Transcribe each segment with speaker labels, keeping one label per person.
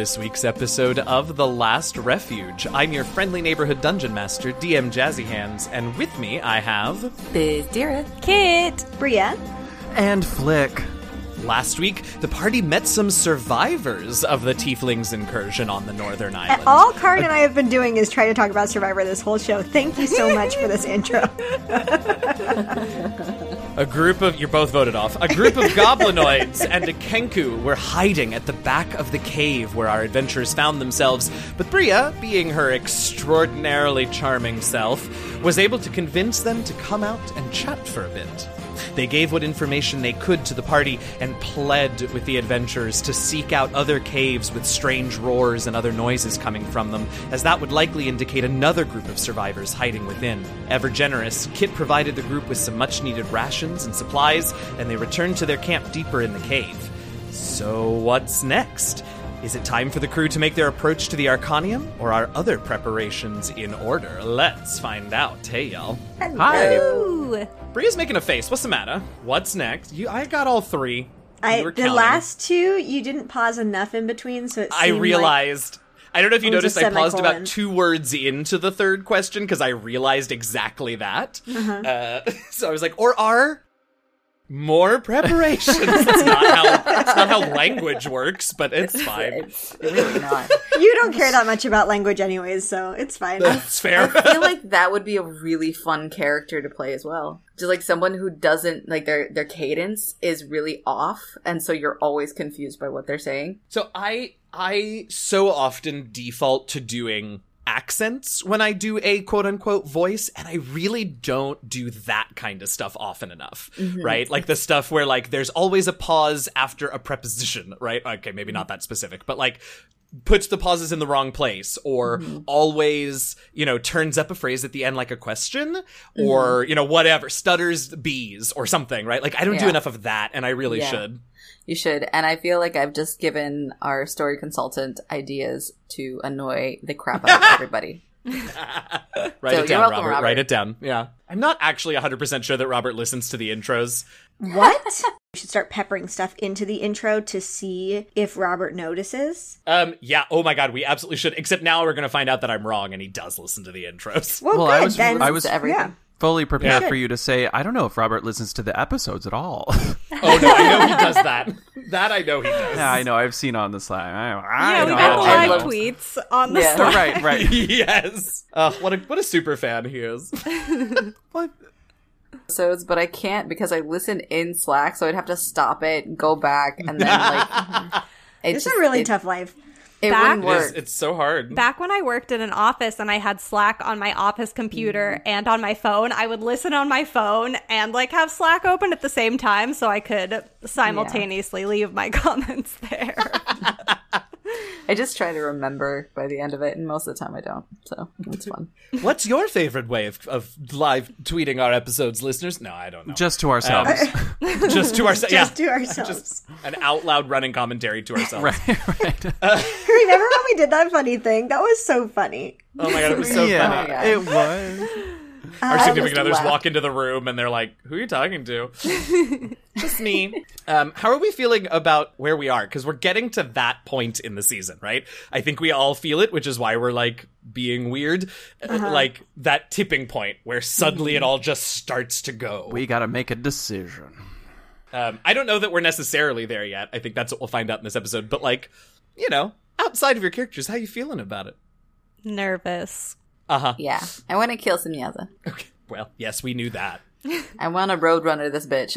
Speaker 1: this week's episode of The Last Refuge. I'm your friendly neighborhood dungeon master, DM Jazzy Hands, and with me I have.
Speaker 2: Bizdira.
Speaker 3: Kit.
Speaker 4: Bria.
Speaker 5: And Flick.
Speaker 1: Last week, the party met some survivors of the Tieflings incursion on the Northern Island.
Speaker 4: All Karn and I have been doing is try to talk about Survivor this whole show. Thank you so much for this intro.
Speaker 1: A group of you're both voted off. A group of goblinoids and a kenku were hiding at the back of the cave where our adventurers found themselves. But Bria, being her extraordinarily charming self, was able to convince them to come out and chat for a bit. They gave what information they could to the party and pled with the adventurers to seek out other caves with strange roars and other noises coming from them, as that would likely indicate another group of survivors hiding within. Ever generous, Kit provided the group with some much needed rations and supplies, and they returned to their camp deeper in the cave. So, what's next? Is it time for the crew to make their approach to the Arcanium, or are other preparations in order? Let's find out. Hey, y'all.
Speaker 5: Hi.
Speaker 1: Bria's making a face. What's the matter? What's next? You, I got all three.
Speaker 4: I, the
Speaker 1: counting.
Speaker 4: last two, you didn't pause enough in between, so it
Speaker 1: I realized. I don't know if you noticed. I paused about two words into the third question because I realized exactly that.
Speaker 4: Uh-huh.
Speaker 1: Uh, so I was like, "Or are more preparations?" That's not how. That's not how language works, but it's fine.
Speaker 2: It's really not.
Speaker 4: you don't care that much about language, anyways, so it's fine.
Speaker 1: That's fair.
Speaker 2: I feel like that would be a really fun character to play as well. Just like someone who doesn't like their their cadence is really off, and so you're always confused by what they're saying.
Speaker 1: So I I so often default to doing accents when I do a quote unquote voice and I really don't do that kind of stuff often enough, mm-hmm. right? Like the stuff where like there's always a pause after a preposition, right? Okay, maybe not that specific, but like puts the pauses in the wrong place or mm-hmm. always, you know, turns up a phrase at the end like a question mm-hmm. or, you know, whatever, stutters bees or something, right? Like I don't do enough of that and I really
Speaker 2: Yeah.
Speaker 1: should.
Speaker 2: You should, and I feel like I've just given our story consultant ideas to annoy the crap out of everybody.
Speaker 1: Write
Speaker 2: So,
Speaker 1: it down,
Speaker 2: welcome,
Speaker 1: Robert.
Speaker 2: Robert.
Speaker 1: Write it down. Yeah. I'm not actually 100% sure that Robert listens to the intros.
Speaker 4: what? we should start peppering stuff into the intro to see if Robert notices.
Speaker 1: Um, yeah. Oh my god, we absolutely should. Except now we're going to find out that I'm wrong and he does listen to the intros.
Speaker 4: Well,
Speaker 5: Well,
Speaker 4: good.
Speaker 5: I was-
Speaker 4: then
Speaker 5: I was-
Speaker 2: To everything.
Speaker 4: yeah.
Speaker 5: Fully prepared
Speaker 1: Yeah.
Speaker 5: for you to say, I don't know if Robert listens to the episodes at all.
Speaker 1: oh no, I know he does that. That I know he does.
Speaker 5: yeah, I know. I've seen on the Slack. I, I
Speaker 3: Yeah, we
Speaker 5: know.
Speaker 3: got the
Speaker 2: I
Speaker 3: live tweets on the
Speaker 2: Yeah.
Speaker 3: Slack.
Speaker 5: right, right.
Speaker 1: yes. Uh, what a what a super fan he is.
Speaker 5: What?
Speaker 2: episodes, but I can't because I listen in Slack, so I'd have to stop it, go back, and then like it
Speaker 4: It's
Speaker 2: just-
Speaker 4: a really
Speaker 2: it-
Speaker 4: tough life.
Speaker 2: It
Speaker 3: Back-
Speaker 2: wouldn't work.
Speaker 1: it's so hard.
Speaker 3: Back when I worked in an office and I had Slack on my office computer mm-hmm. and on my phone, I would listen on my phone and like have Slack open at the same time so I could simultaneously leave my comments there.
Speaker 2: I just try to remember by the end of it, and most of the time I don't. So it's fun.
Speaker 1: What's your favorite way of, of live tweeting our episomes, listeners? No, I don't know.
Speaker 5: Just to ourselves.
Speaker 1: Um, just to ourselves.
Speaker 4: Just
Speaker 1: yeah.
Speaker 4: to ourselves.
Speaker 1: Just an out loud running commentary to ourselves.
Speaker 5: right, right.
Speaker 4: Uh, remember when we did that funny thing? That was so funny.
Speaker 1: Oh my god, it was so
Speaker 5: yeah,
Speaker 1: funny.
Speaker 2: God.
Speaker 5: it was.
Speaker 1: Our significant others
Speaker 2: laughed.
Speaker 1: walk into the room and they're like, "Who are you talking to?" Just me. Um, how are we feeling about where we are? Because we're getting to that point in the season, right? I think we all feel it, which is why we're like being weird, Uh, like that tipping point where suddenly it all just starts to go.
Speaker 5: We gotta make a decision.
Speaker 1: Um, I don't know that we're necessarily there yet. I think that's what we'll find out in this episode. But like, you know, outside of your characters, how are you feeling about it?
Speaker 3: Nervous.
Speaker 1: Uh huh.
Speaker 2: Yeah, I want to kill Samyaza.
Speaker 1: Okay. Well, yes, we knew that.
Speaker 2: I want to roadrunner this bitch.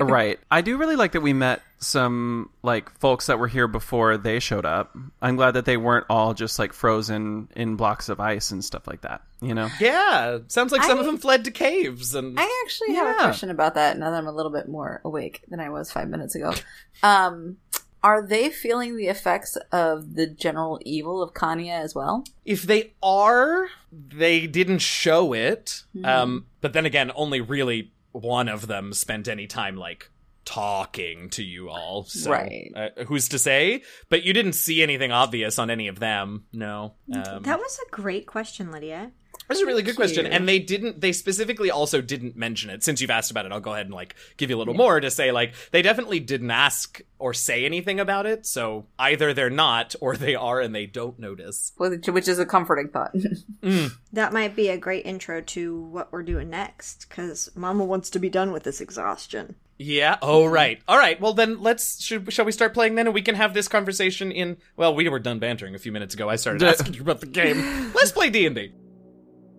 Speaker 5: Right. I do really like that we met some like folks that were here before they showed up. I'm glad that they weren't all just like frozen in blocks of ice and stuff like that. You know.
Speaker 1: Yeah, sounds like some
Speaker 2: I-
Speaker 1: of them fled to caves and.
Speaker 2: I actually have a question about that now that I'm a little bit more awake than I was five minutes ago. Um, are they feeling the effects of the general evil of Kanya as well?
Speaker 1: if they are, they didn't show it. Um, but then again, only really one of them spent any time like talking to you all. So,
Speaker 2: Right.
Speaker 1: Uh, who's to say? But you didn't see anything obvious on any of them. No. Um,
Speaker 4: That was a great question, Lydia.
Speaker 1: That's a really good question.
Speaker 2: you.
Speaker 1: And they didn't, they specifically also didn't mention it. Since you've asked about it, I'll go ahead and like give you a little more to say like, they definitely didn't ask or say anything about it. So either they're not or they are and they don't notice.
Speaker 2: Which which is a comforting thought. Mm.
Speaker 4: That might be a great intro to what we're doing next, because Mama wants to be done with this exhaustion.
Speaker 1: Yeah. Oh, right. All right. Well, then let's, should, shall we start playing then? And we can have this conversation in, well, we were done bantering a few minutes ago. I started asking you about the game. Let's play D&D.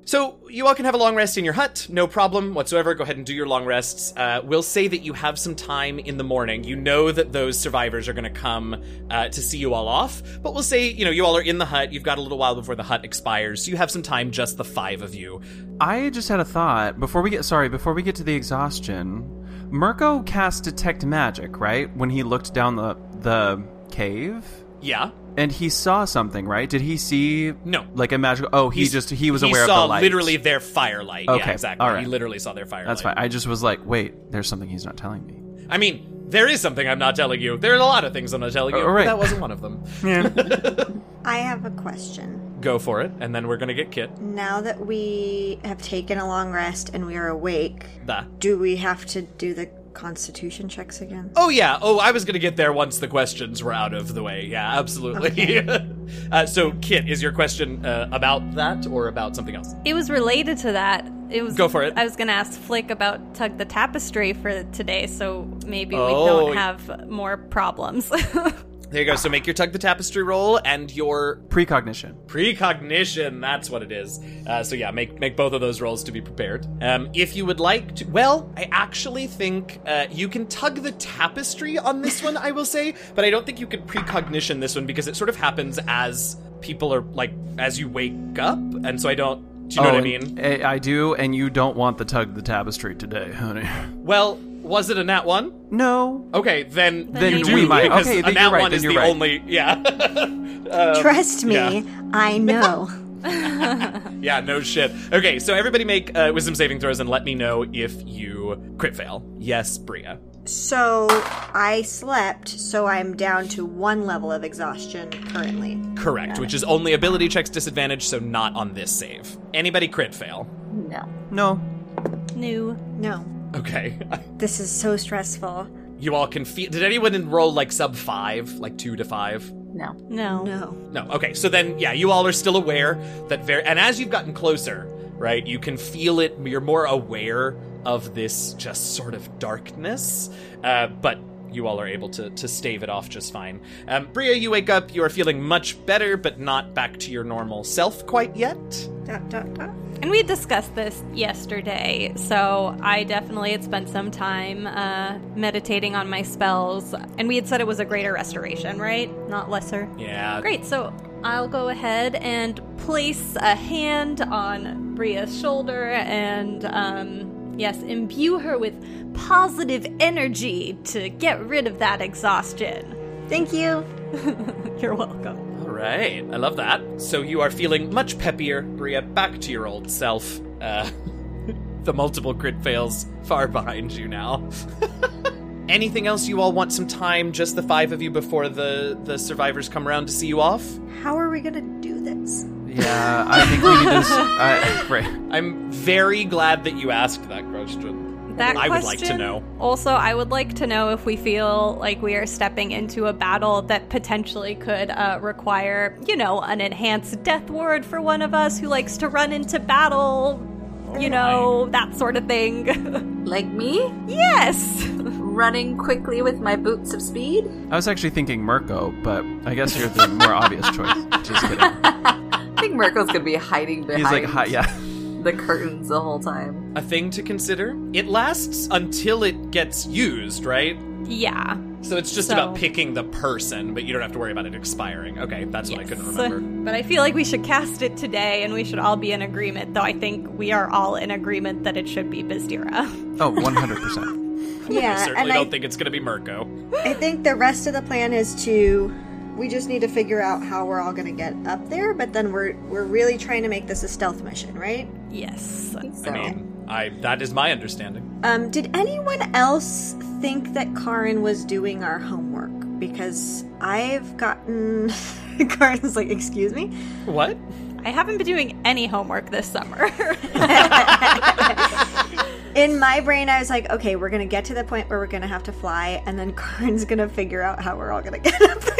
Speaker 1: So you all can have a long rest in your hut, no problem whatsoever. Go ahead and do your long rests. Uh, we'll say that you have some time in the morning. You know that those survivors are going to come uh, to see you all off, but we'll say you know you all are in the hut. You've got a little while before the hut expires, so you have some time, just the five of you.
Speaker 5: I just had a thought before we get sorry before we get to the exhaustion. Mirko cast detect magic, right? When he looked down the the cave
Speaker 1: Yeah.
Speaker 5: And he saw something, right? Did he see
Speaker 1: No.
Speaker 5: like a magical? Oh, he
Speaker 1: He's-
Speaker 5: just he was
Speaker 1: he
Speaker 5: aware
Speaker 1: saw
Speaker 5: of the light.
Speaker 1: literally their firelight.
Speaker 5: Okay,
Speaker 1: Yeah, exactly.
Speaker 5: all right.
Speaker 1: He literally saw their firelight.
Speaker 5: That's fine. I just was like, wait, there's something he's not telling me.
Speaker 1: I mean, there is something I'm not telling you. There are a lot of things I'm not telling you.
Speaker 5: Oh, right.
Speaker 1: but That wasn't one of them.
Speaker 4: I have a question.
Speaker 1: Go for it, and then we're gonna get Kit.
Speaker 4: Now that we have taken a long rest and we are awake,
Speaker 1: Da.
Speaker 4: do we have to do the constitution checks again?
Speaker 1: Oh yeah. Oh, I was gonna get there once the questions were out of the way. Yeah, absolutely. uh, so, Kit, is your question uh, about that or about something else?
Speaker 3: It was related to that. It was
Speaker 1: Go for it.
Speaker 3: I was going to ask Flick about Tug the Tapestry for today, so maybe we
Speaker 1: Oh.
Speaker 3: don't have more problems.
Speaker 1: There you go. So make your tug the tapestry roll and your
Speaker 5: Precognition.
Speaker 1: precognition. That's what it is. Uh, so yeah, make make both of those rolls to be prepared. Um, if you would like to, well, I actually think uh, you can tug the tapestry on this one. I will say, but I don't think you could precognition this one because it sort of happens as people are like as you wake up, and so I don't. Do you know
Speaker 5: oh,
Speaker 1: what I mean?
Speaker 5: I, I do, and you don't want the tug the tapestry today, honey.
Speaker 1: Well, was it a nat one?
Speaker 5: No.
Speaker 1: Okay, then
Speaker 3: Then
Speaker 1: you
Speaker 3: we
Speaker 1: do
Speaker 5: might.
Speaker 1: because
Speaker 5: Okay,
Speaker 1: a
Speaker 5: then
Speaker 1: nat
Speaker 5: you're right,
Speaker 1: one
Speaker 5: then
Speaker 1: is
Speaker 5: you're
Speaker 1: the
Speaker 5: right.
Speaker 1: only yeah.
Speaker 4: Trust me,
Speaker 1: yeah.
Speaker 4: I know.
Speaker 1: Yeah, no shit. Okay, so everybody make uh, wisdom saving throws and let me know if you crit fail. Yes, Bria.
Speaker 4: so I slept, so I'm down to one level of exhaustion currently.
Speaker 1: Correct, which is only ability checks disadvantage, so not on this save. Anybody crit fail?
Speaker 2: no.
Speaker 5: No.
Speaker 3: New.
Speaker 4: No,
Speaker 1: Okay.
Speaker 4: this is so stressful.
Speaker 1: you all can feel. Did anyone enroll like sub five, like two to five?
Speaker 2: No.
Speaker 3: No.
Speaker 4: No.
Speaker 1: No. Okay, so then, yeah, you all are still aware that very. And as you've gotten closer, right, you can feel it. You're more aware of this just sort of darkness, uh, but you all are able to to stave it off just fine. Um, Bria, you wake up. You are feeling much better, but not back to your normal self quite yet.
Speaker 4: Dot, dot, dot.
Speaker 3: And we discussed this yesterday, so I definitely had spent some time uh, meditating on my spells, and we had said it was a greater restoration, right? Not lesser.
Speaker 1: Yeah.
Speaker 3: Great, so I'll go ahead and place a hand on Bria's shoulder and, um, yes, imbue her with positive energy to get rid of that exhaustion.
Speaker 4: Thank you.
Speaker 3: You're welcome.
Speaker 1: All right, I love that. So you are feeling much peppier, Bria, back to your old self. Uh, the multiple crit fails far behind you now. Anything else you all want some time, just the five of you, before the, the survivors come around to see you off?
Speaker 4: How are we gonna do this?
Speaker 5: Yeah, I think we need to. s- I, right.
Speaker 1: I'm very glad that you asked that question.
Speaker 3: That
Speaker 1: I would like to know.
Speaker 3: Also, I would like to know if we feel like we are stepping into a battle that potentially could uh, require, you know, an enhanced death ward for one of us who likes to run into battle, you know, that sort of thing.
Speaker 2: Like me?
Speaker 3: yes!
Speaker 2: Running quickly with my boots of speed?
Speaker 5: I was actually thinking Mirko, but I guess you're the more obvious choice. Just kidding.
Speaker 2: I think Mirko's gonna be hiding behind
Speaker 5: He's like, hi, yeah.
Speaker 2: The curtains the whole time.
Speaker 1: A thing to consider. It lasts until it gets used, right?
Speaker 3: Yeah.
Speaker 1: So it's just
Speaker 3: So-
Speaker 1: about picking the person, but you don't have to worry about it expiring. Okay, that's what I couldn't remember.
Speaker 3: But I feel like we should cast it today and we should all be in agreement, though I think we are all in agreement that it should be Bizdira.
Speaker 5: Oh, 100%. yeah.
Speaker 1: I
Speaker 4: Yeah,
Speaker 1: certainly
Speaker 4: and
Speaker 1: don't
Speaker 4: I,
Speaker 1: think it's going to be Mirko.
Speaker 4: I think the rest of the plan is to we just need to figure out how we're all gonna get up there, but then we're we're really trying to make this a stealth mission, right?
Speaker 3: Yes.
Speaker 2: So
Speaker 1: I mean, I that is my understanding.
Speaker 4: Um, did anyone else think that Karin was doing our homework? Because I've gotten Karin's like, excuse me?
Speaker 1: What?
Speaker 3: I haven't been doing any homework this summer.
Speaker 4: In my brain, I was like, okay, we're gonna get to the point where we're gonna have to fly, and then Karin's gonna figure out how we're all gonna get up there.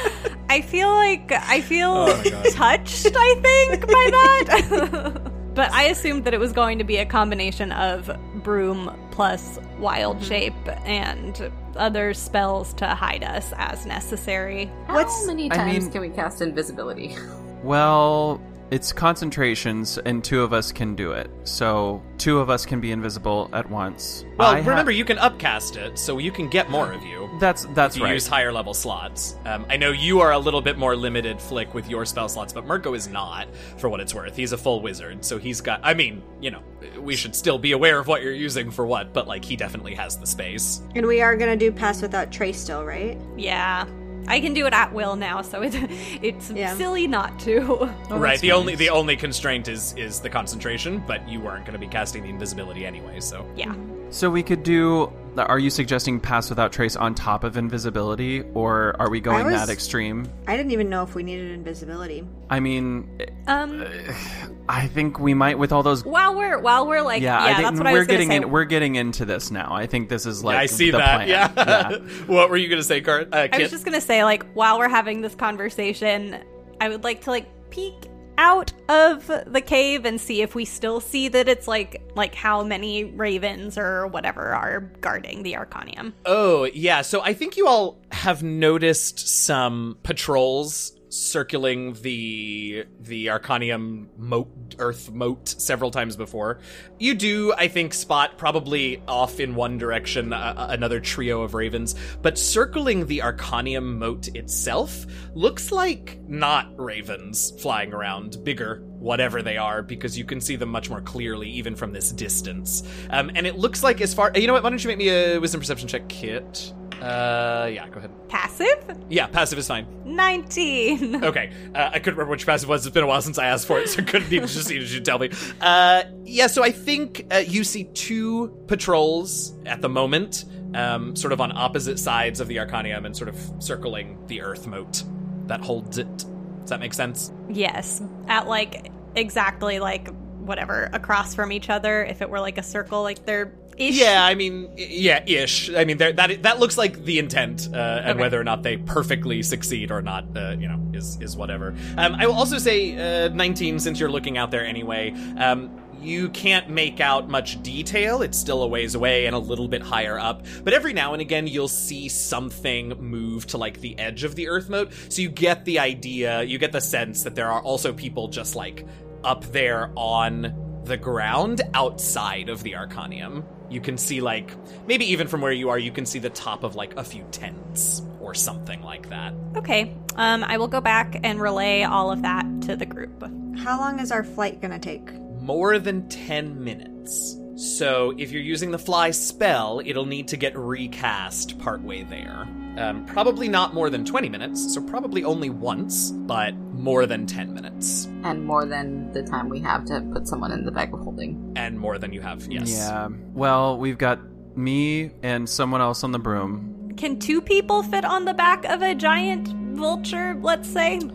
Speaker 3: I feel like I feel
Speaker 1: Oh
Speaker 3: touched, I think, by that. but I assumed that it was going to be a combination of broom plus wild mm-hmm. shape and other spells to hide us as necessary.
Speaker 2: How
Speaker 4: What's-
Speaker 2: many
Speaker 5: I
Speaker 2: times
Speaker 5: mean-
Speaker 2: can we cast invisibility?
Speaker 5: Well, it's concentrations, and two of us can do it. So two of us can be invisible at once.
Speaker 1: Well,
Speaker 5: I ha-
Speaker 1: remember you can upcast it, so you can get more of you.
Speaker 5: That's that's
Speaker 1: if you
Speaker 5: right.
Speaker 1: use higher level slots. Um, I know you are a little bit more limited, Flick, with your spell slots, but Mirko is not, for what it's worth. He's a full wizard, so he's got. I mean, you know, we should still be aware of what you're using for what, but like he definitely has the space.
Speaker 4: and we are gonna do pass without trace still, right?
Speaker 3: Yeah. I can do it at will now, so it, it's
Speaker 4: Yeah.
Speaker 3: silly not to.
Speaker 1: right. The only the only constraint is is the concentration, but you weren't going to be casting the invisibility anyway, so.
Speaker 3: Yeah.
Speaker 5: So we could do. Are you suggesting pass without trace on top of invisibility, or are we going
Speaker 4: was-
Speaker 5: that extreme?
Speaker 4: I didn't even know if we needed invisibility.
Speaker 5: I mean,
Speaker 3: Um
Speaker 5: I think we might with all those.
Speaker 3: while we're while we're like
Speaker 5: Yeah,
Speaker 3: yeah,
Speaker 5: I think
Speaker 3: that's what I
Speaker 5: we're
Speaker 3: was gonna
Speaker 5: getting
Speaker 3: say.
Speaker 5: in. We're getting into this now. I think this is like.
Speaker 1: I see
Speaker 5: the
Speaker 1: that.
Speaker 5: plan.
Speaker 1: Yeah. what were you going to say, Cart? Uh,
Speaker 3: I was just gonna say, like, while we're having this conversation, I would like to like peek out of the cave and see if we still see that it's like like how many ravens or whatever are guarding the Arcanium.
Speaker 1: Oh, yeah. So I think you all have noticed some patrols circling the the Arcanium mote earth mote several times before. You do, I think, spot probably off in one direction uh, another trio of ravens, but circling the Arcanium mote itself looks like not ravens flying around, bigger, whatever they are, because you can see them much more clearly even from this distance. Um, and it looks like as far you know what? Why don't you make me a wisdom perception check, Kit? Uh, yeah, go ahead.
Speaker 3: Passive?
Speaker 1: Yeah, passive is fine.
Speaker 3: 19.
Speaker 1: Okay, uh, I couldn't remember which passive was. It's been a while since I asked for it, so I couldn't even just need you to tell me. Uh, yeah, so I think uh, you see two patrols at the moment, um, sort of on opposite sides of the Arcanium and sort of circling the Earth mote that holds it. Does that make sense?
Speaker 3: Yes, at like exactly like whatever across from each other. If it were like a circle, like they're ish.
Speaker 1: Yeah, I mean, yeah, ish. I mean, that that looks like the intent, uh, and
Speaker 3: Okay.
Speaker 1: whether or not they perfectly succeed or not, uh, you know, is is whatever. Um, I will also say, uh, 19, since you're looking out there anyway. Um, you can't make out much detail. It's still a ways away and a little bit higher up. But every now and again, you'll see something move to like the edge of the Earth mote. So you get the idea, you get the sense that there are also people just like up there on the ground outside of the Arcanium. You can see, like, maybe even from where you are, you can see the top of, like, a few tents or something like that.
Speaker 3: Okay. Um, I will go back and relay all of that to the group.
Speaker 4: How long is our flight gonna take?
Speaker 1: More than 10 minutes. So if you're using the fly spell, it'll need to get recast partway there. Um, probably not more than 20 minutes, so probably only once, but more than 10 minutes.
Speaker 2: and more than the time we have to put someone in the bag of holding.
Speaker 1: And more than you have, yes.
Speaker 5: Yeah. Well, we've got me and someone else on the broom.
Speaker 3: Can two people fit on the back of a giant vulture, let's say?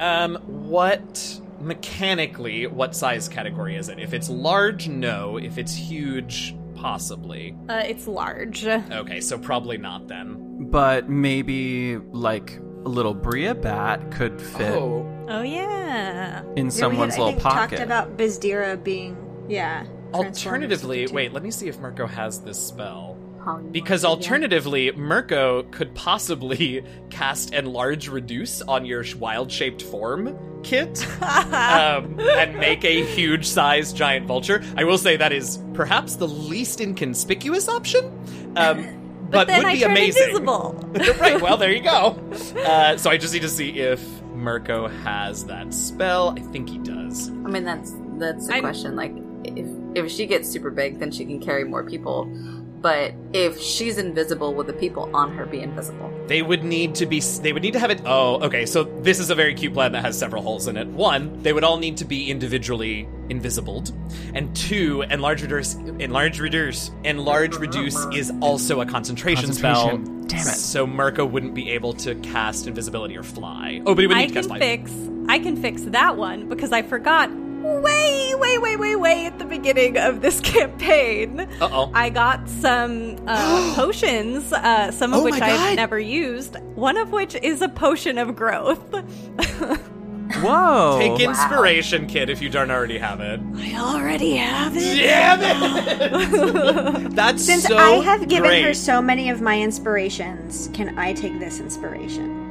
Speaker 1: Um, what mechanically, what size category is it? If it's large, no. If it's huge, possibly.
Speaker 3: uh, it's large.
Speaker 1: Okay, so probably not then.
Speaker 5: But maybe like a little Bria bat could fit
Speaker 1: Oh,
Speaker 3: Oh, yeah.
Speaker 5: in
Speaker 4: Yeah,
Speaker 5: someone's
Speaker 4: we had, I
Speaker 5: little
Speaker 4: think,
Speaker 5: pocket.
Speaker 4: talked about Bizdira being yeah.
Speaker 1: alternatively, wait, let me see if Mirko has this spell.
Speaker 2: Polymorph,
Speaker 1: Because
Speaker 2: yeah.
Speaker 1: alternatively, Mirko could possibly cast enlarge reduce on your wild shaped form kit um, and make a huge sized giant vulture. I will say that is perhaps the least inconspicuous option. Um, but,
Speaker 3: then
Speaker 1: would
Speaker 3: I
Speaker 1: be
Speaker 3: turn
Speaker 1: amazing.
Speaker 3: invisible.
Speaker 1: right, well, there you go. Uh, so I just need to see if Mirko has that spell. I think he does.
Speaker 2: I mean, that's that's the
Speaker 3: I'm-
Speaker 2: question. Like, if if she gets super big, then she can carry more people. But if she's invisible, will the people on her be invisible?
Speaker 1: They would need to be. They would need to have it. Oh, okay. So this is a very cute plan that has several holes in it. One, they would all need to be individually invisibled, and two, enlarge reduce. Enlarge reduce. Enlarge reduce is also a concentration, spell.
Speaker 5: Damn it.
Speaker 1: So Mirko wouldn't be able to cast invisibility or fly. Oh, but he would need
Speaker 3: I
Speaker 1: to
Speaker 3: can
Speaker 1: cast fly.
Speaker 3: I can fix I can fix that one because I forgot way, way, way, way, way at the beginning of this campaign.
Speaker 1: Uh-oh.
Speaker 3: I got some uh, potions, uh, some of
Speaker 1: Oh
Speaker 3: which. I've never used. One of which is a potion of growth.
Speaker 5: Whoa.
Speaker 1: Take inspiration, kid, if you don't already have it.
Speaker 3: I already have it.
Speaker 1: Damn it! That's
Speaker 4: Since
Speaker 1: so
Speaker 4: I have given
Speaker 1: great,
Speaker 4: her so many of my inspirations, can I take this inspiration?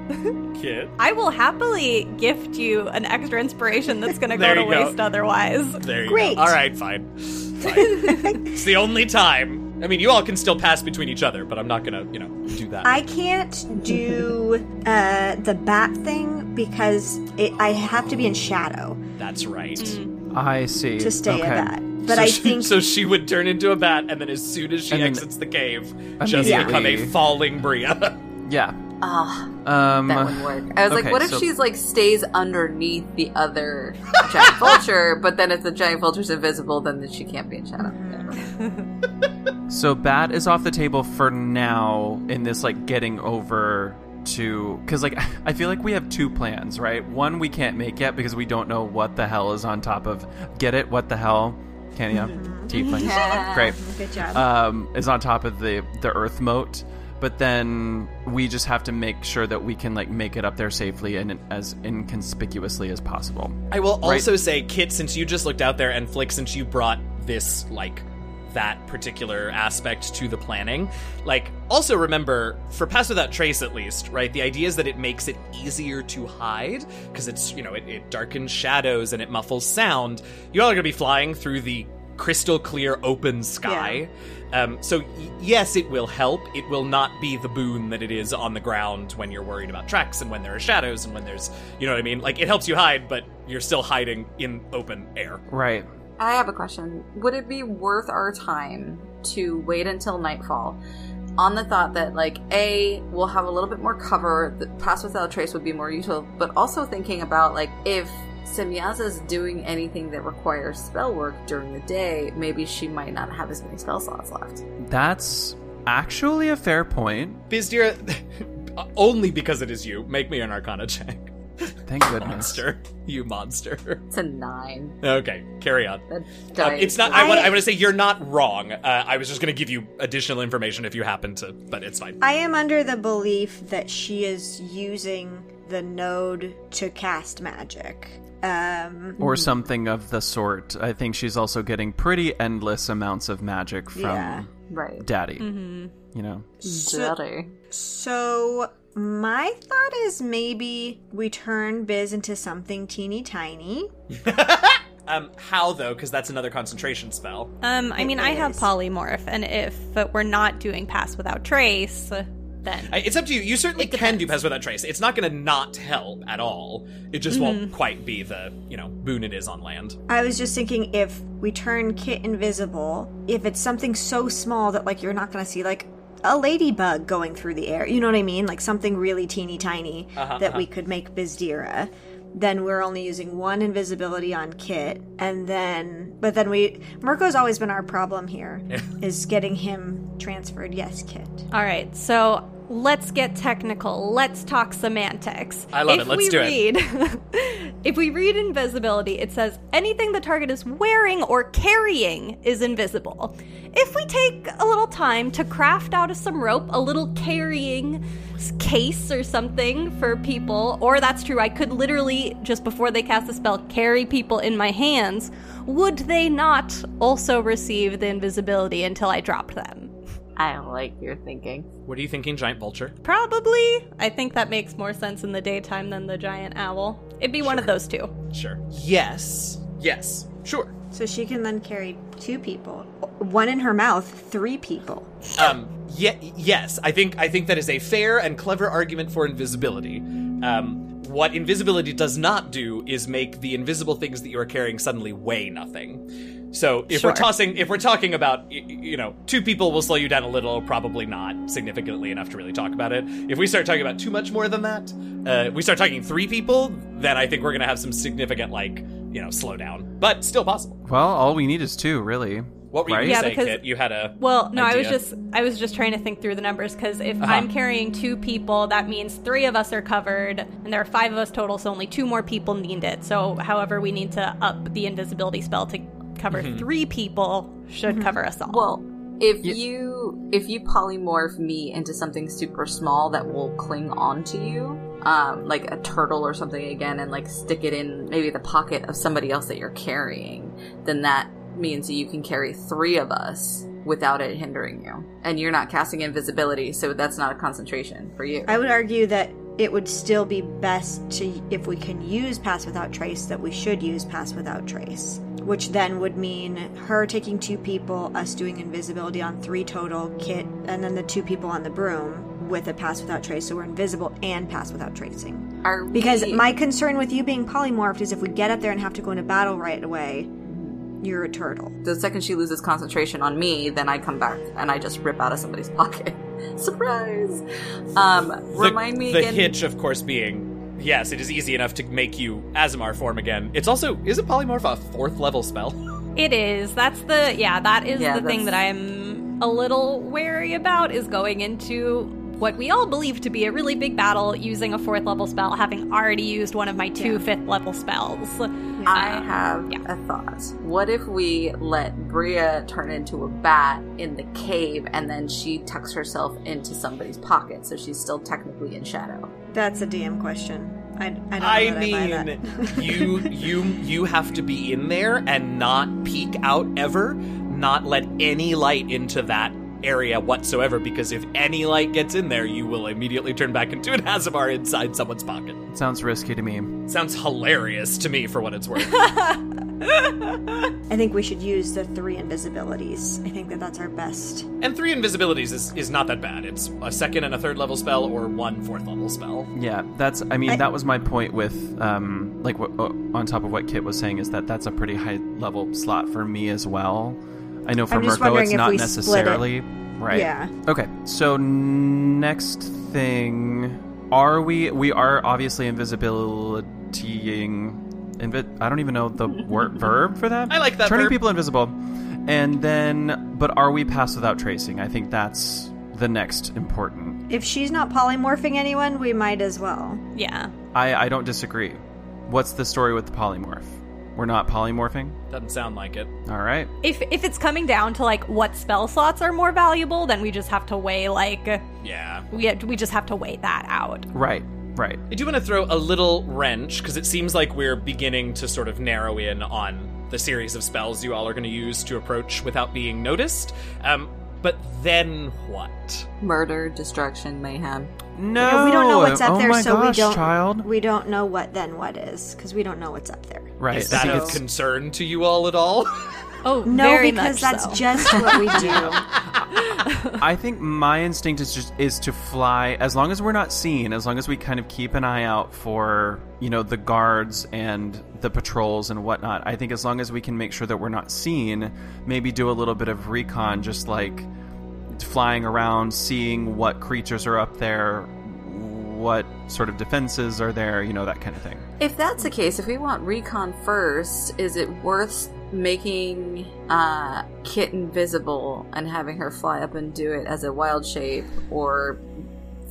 Speaker 1: Kid.
Speaker 3: I will happily gift you an extra inspiration that's going to go to
Speaker 1: you go.
Speaker 3: waste otherwise.
Speaker 1: There you
Speaker 4: Great.
Speaker 1: go. All right, fine. Fine. it's the only time. I mean, you all can still pass between each other, but I'm not gonna, you know, do that.
Speaker 4: I can't do uh, the bat thing because it, I have to be in shadow
Speaker 1: That's right.
Speaker 5: I see.
Speaker 4: to stay
Speaker 5: okay.
Speaker 4: a bat. But
Speaker 1: so
Speaker 4: I
Speaker 1: she,
Speaker 4: think
Speaker 1: so she would turn into a bat, and then as soon as she
Speaker 5: And
Speaker 1: exits the cave, just
Speaker 5: immediately-
Speaker 1: become a falling Bria.
Speaker 5: Yeah.
Speaker 2: Ah,
Speaker 5: Um,
Speaker 2: that would work. I was
Speaker 5: okay,
Speaker 2: like, what if
Speaker 5: so-
Speaker 2: she's like stays underneath the other giant vulture, but then if the giant vulture's invisible, then she can't be in shadow.
Speaker 5: So bat is off the table for now in this like getting over to because like I feel like we have two plans, right? One we can't make yet because we don't know what the hell is on top of. Get it? What the hell? Can ya? Tieflings.
Speaker 2: Yeah.
Speaker 5: Great.
Speaker 4: good job.
Speaker 5: Um, is on top of the the earth mote. But then we just have to make sure that we can like make it up there safely and as inconspicuously as possible.
Speaker 1: I will
Speaker 5: Right.
Speaker 1: also say, Kit, since you just looked out there, and Flick, since you brought this, like, that particular aspect to the planning, like, also remember, for Pass Without Trace at least, right, the idea is that it makes it easier to hide, because it's, you know, it, it darkens shadows and it muffles sound. You all are going to be flying through the crystal clear open sky. Um, so, y- yes, it will help. It will not be the boon that it is on the ground when you're worried about tracks and when there are shadows and when there's, you know what I mean? Like, it helps you hide, but you're still hiding in open air.
Speaker 5: Right.
Speaker 2: I have a question. Would it be worth our time to wait until nightfall? On the thought that, like, A, we'll have a little bit more cover, the Pass Without Trace would be more useful, but also thinking about, like, if Semyaza's doing anything that requires spell work during the day, maybe she might not have as many spell slots left.
Speaker 5: That's actually a fair point.
Speaker 1: Bizdira, only because it is you, make me an Arcana check.
Speaker 5: Thank goodness.
Speaker 1: Monster. You monster.
Speaker 2: It's a nine.
Speaker 1: Okay, carry on. Um, it's not.
Speaker 2: is-
Speaker 1: I, want. I want to say you're not wrong. Uh, I was just going to give you additional information if you happen to, but it's fine.
Speaker 4: I am under the belief that she is using the node to cast magic. Um,
Speaker 5: Or something of the sort. I think she's also getting pretty endless amounts of magic from
Speaker 4: Yeah.
Speaker 2: right.
Speaker 5: Daddy. You know?
Speaker 2: Daddy.
Speaker 4: so my thought is maybe we turn Biz into something teeny tiny.
Speaker 1: Um, how though? Because that's another concentration spell.
Speaker 3: Um, I mean, I have polymorph, and if we're not doing pass without trace, then
Speaker 1: I- It's up to you. You certainly can do
Speaker 3: depends.
Speaker 1: Pass Without Trace. It's not going to not help at all. It just won't quite be the you know boon it is on land.
Speaker 4: I was just thinking if we turn Kit invisible, if it's something so small that like you're not going to see like a ladybug going through the air, you know what I mean? Like something really teeny tiny
Speaker 1: Uh-huh,
Speaker 4: that we could make Bizdira. Then we're only using one invisibility on Kit, and then but then we Mirko's always been our problem here, is getting him transferred. Yes, Kit.
Speaker 3: All right, so let's get technical. Let's talk semantics.
Speaker 1: I love
Speaker 3: if
Speaker 1: it. Let's
Speaker 3: we
Speaker 1: do it.
Speaker 3: read, if we read invisibility, it says anything the target is wearing or carrying is invisible. If we take a little time to craft out of some rope a little carrying case or something for people, or that's true, I could literally, just before they cast the spell, carry people in my hands, would they not also receive the invisibility until I dropped them?
Speaker 2: I don't like your thinking.
Speaker 1: What are you thinking, Giant Vulture?
Speaker 3: Probably. I think that makes more sense in the daytime than the giant owl. It'd be one of those two.
Speaker 1: Sure. Yes. Yes. Sure.
Speaker 4: So she can then carry two people, one in her mouth, three people.
Speaker 1: Um. Ye- yes. I think. I think that is a fair and clever argument for invisibility. Um. What invisibility does not do is make the invisible things that you are carrying suddenly weigh nothing. So if we're tossing, if we're talking about, y- y- you know, two people will slow you down a little, probably not significantly enough to really talk about it. If we start talking about too much more than that, uh, we start talking three people, then I think we're gonna have some significant, like, you know, slowdown. But still possible.
Speaker 5: Well, all we need is two, really.
Speaker 1: What were you
Speaker 5: Right?
Speaker 3: Yeah,
Speaker 1: to say,
Speaker 3: because-
Speaker 1: Kit? You had a.
Speaker 3: Well, no, I was just I was just trying to think through the numbers because if
Speaker 1: Uh-huh.
Speaker 3: I'm carrying two people, that means three of us are covered, and there are five of us total, so only two more people need it. So, however, we need to up the invisibility spell to cover
Speaker 1: Mm-hmm.
Speaker 3: three people should cover us all.
Speaker 2: Well, if you if you polymorph me into something super small that will cling on to you, um, like a turtle or something again, and like stick it in maybe the pocket of somebody else that you're carrying, then that means that you can carry three of us without it hindering you, and you're not casting invisibility, so that's not a concentration for you.
Speaker 4: I would argue that it would still be best to, if we can use Pass Without Trace, that we should use Pass Without Trace. Which then would mean her taking two people, us doing invisibility on three total, Kit, and then the two people on the broom with a Pass Without Trace, so we're invisible and Pass Without Tracing.
Speaker 2: Are
Speaker 4: Because
Speaker 2: we-
Speaker 4: my concern with you being polymorphed is if we get up there and have to go into battle right away, you're a turtle.
Speaker 2: the second she loses concentration on me, then I come back and I just rip out of somebody's pocket. Surprise! Um,
Speaker 1: The,
Speaker 2: remind me
Speaker 1: the
Speaker 2: again.
Speaker 1: hitch, of course, being yes, it is easy enough to make you Aasimar form again. It's also is it polymorph a fourth level spell?
Speaker 3: It is. That's the yeah. That is
Speaker 2: Yeah,
Speaker 3: the thing that I'm a little wary about is going into what we all believe to be a really big battle using a fourth level spell, having already used one of my two
Speaker 4: Yeah.
Speaker 3: fifth level spells.
Speaker 2: I
Speaker 3: Uh,
Speaker 2: have
Speaker 3: yeah.
Speaker 2: a thought. What if we let Bria turn into a bat in the cave and then she tucks herself into somebody's pocket so she's still technically in shadow?
Speaker 4: That's a DM question. I, I don't
Speaker 1: I
Speaker 4: that
Speaker 1: mean,
Speaker 4: I that.
Speaker 1: you you you have to be in there and not peek out ever, not let any light into that area whatsoever because if any light gets in there, you will immediately turn back into an Aasimar inside someone's pocket.
Speaker 5: Sounds risky to me.
Speaker 1: Sounds hilarious to me for what it's worth.
Speaker 4: I think we should use the three invisibilities. I think that that's our best.
Speaker 1: and three invisibilities is, is not that bad. It's a second and a third level spell or one fourth level spell.
Speaker 5: Yeah, that's. I mean,
Speaker 4: I-
Speaker 5: that was my point with, um, like, what, uh, on top of what Kit was saying, is that that's a pretty high level slot for me as well. I know for
Speaker 4: I'm
Speaker 5: Mirko, it's not
Speaker 4: we split it.
Speaker 5: necessarily right.
Speaker 4: Yeah.
Speaker 5: Okay, so next thing, are we? We are obviously invisibilitying. Invi- I don't even know the word verb for that.
Speaker 1: I like that
Speaker 5: Turning
Speaker 1: verb.
Speaker 5: people invisible, and then, but are we pass without tracing? I think that's the next important.
Speaker 4: If she's not polymorphing anyone, we might as well.
Speaker 3: yeah.
Speaker 5: I, I don't disagree. What's the story with the polymorph? We're not polymorphing?
Speaker 1: Doesn't sound like it.
Speaker 5: All right.
Speaker 3: If if it's coming down to like what spell slots are more valuable, then we just have to weigh like
Speaker 1: Yeah.
Speaker 3: we we just have to weigh that out.
Speaker 5: Right. Right.
Speaker 1: I do want to throw a little wrench because it seems like we're beginning to sort of narrow in on the series of spells you all are going to use to approach without being noticed. Um, but then what?
Speaker 2: Murder, destruction, mayhem.
Speaker 5: No.
Speaker 4: Yeah, we don't know what's up
Speaker 5: oh
Speaker 4: there,
Speaker 5: my
Speaker 4: so
Speaker 5: gosh,
Speaker 4: we don't.
Speaker 5: child.
Speaker 4: We don't know what then what is because we don't know what's up there.
Speaker 5: Right.
Speaker 1: Is that
Speaker 5: think
Speaker 1: a concern to you all at all?
Speaker 3: Oh,
Speaker 4: No,
Speaker 3: very
Speaker 4: because
Speaker 3: much
Speaker 4: that's
Speaker 3: so.
Speaker 4: just what we do.
Speaker 5: I think my instinct is just is to fly as long as we're not seen, as long as we kind of keep an eye out for you know the guards and the patrols and whatnot. I think as long as we can make sure that we're not seen, maybe do a little bit of recon, just like flying around, seeing what creatures are up there, what sort of defenses are there, you know that kind of thing.
Speaker 2: If that's the case, if we want recon first, is it worth making uh, Kit invisible and having her fly up and do it as a wild shape or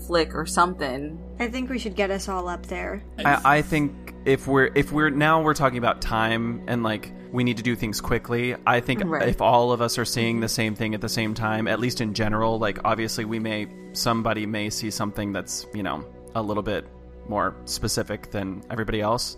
Speaker 2: flick or something?
Speaker 4: I think we should get us all up there.
Speaker 5: I, I think if we're if we're now we're talking about time and like we need to do things quickly. I think
Speaker 2: Right.
Speaker 5: if all of us are seeing the same thing at the same time, at least in general, like obviously we may somebody may see something that's you know a little bit more specific than everybody else.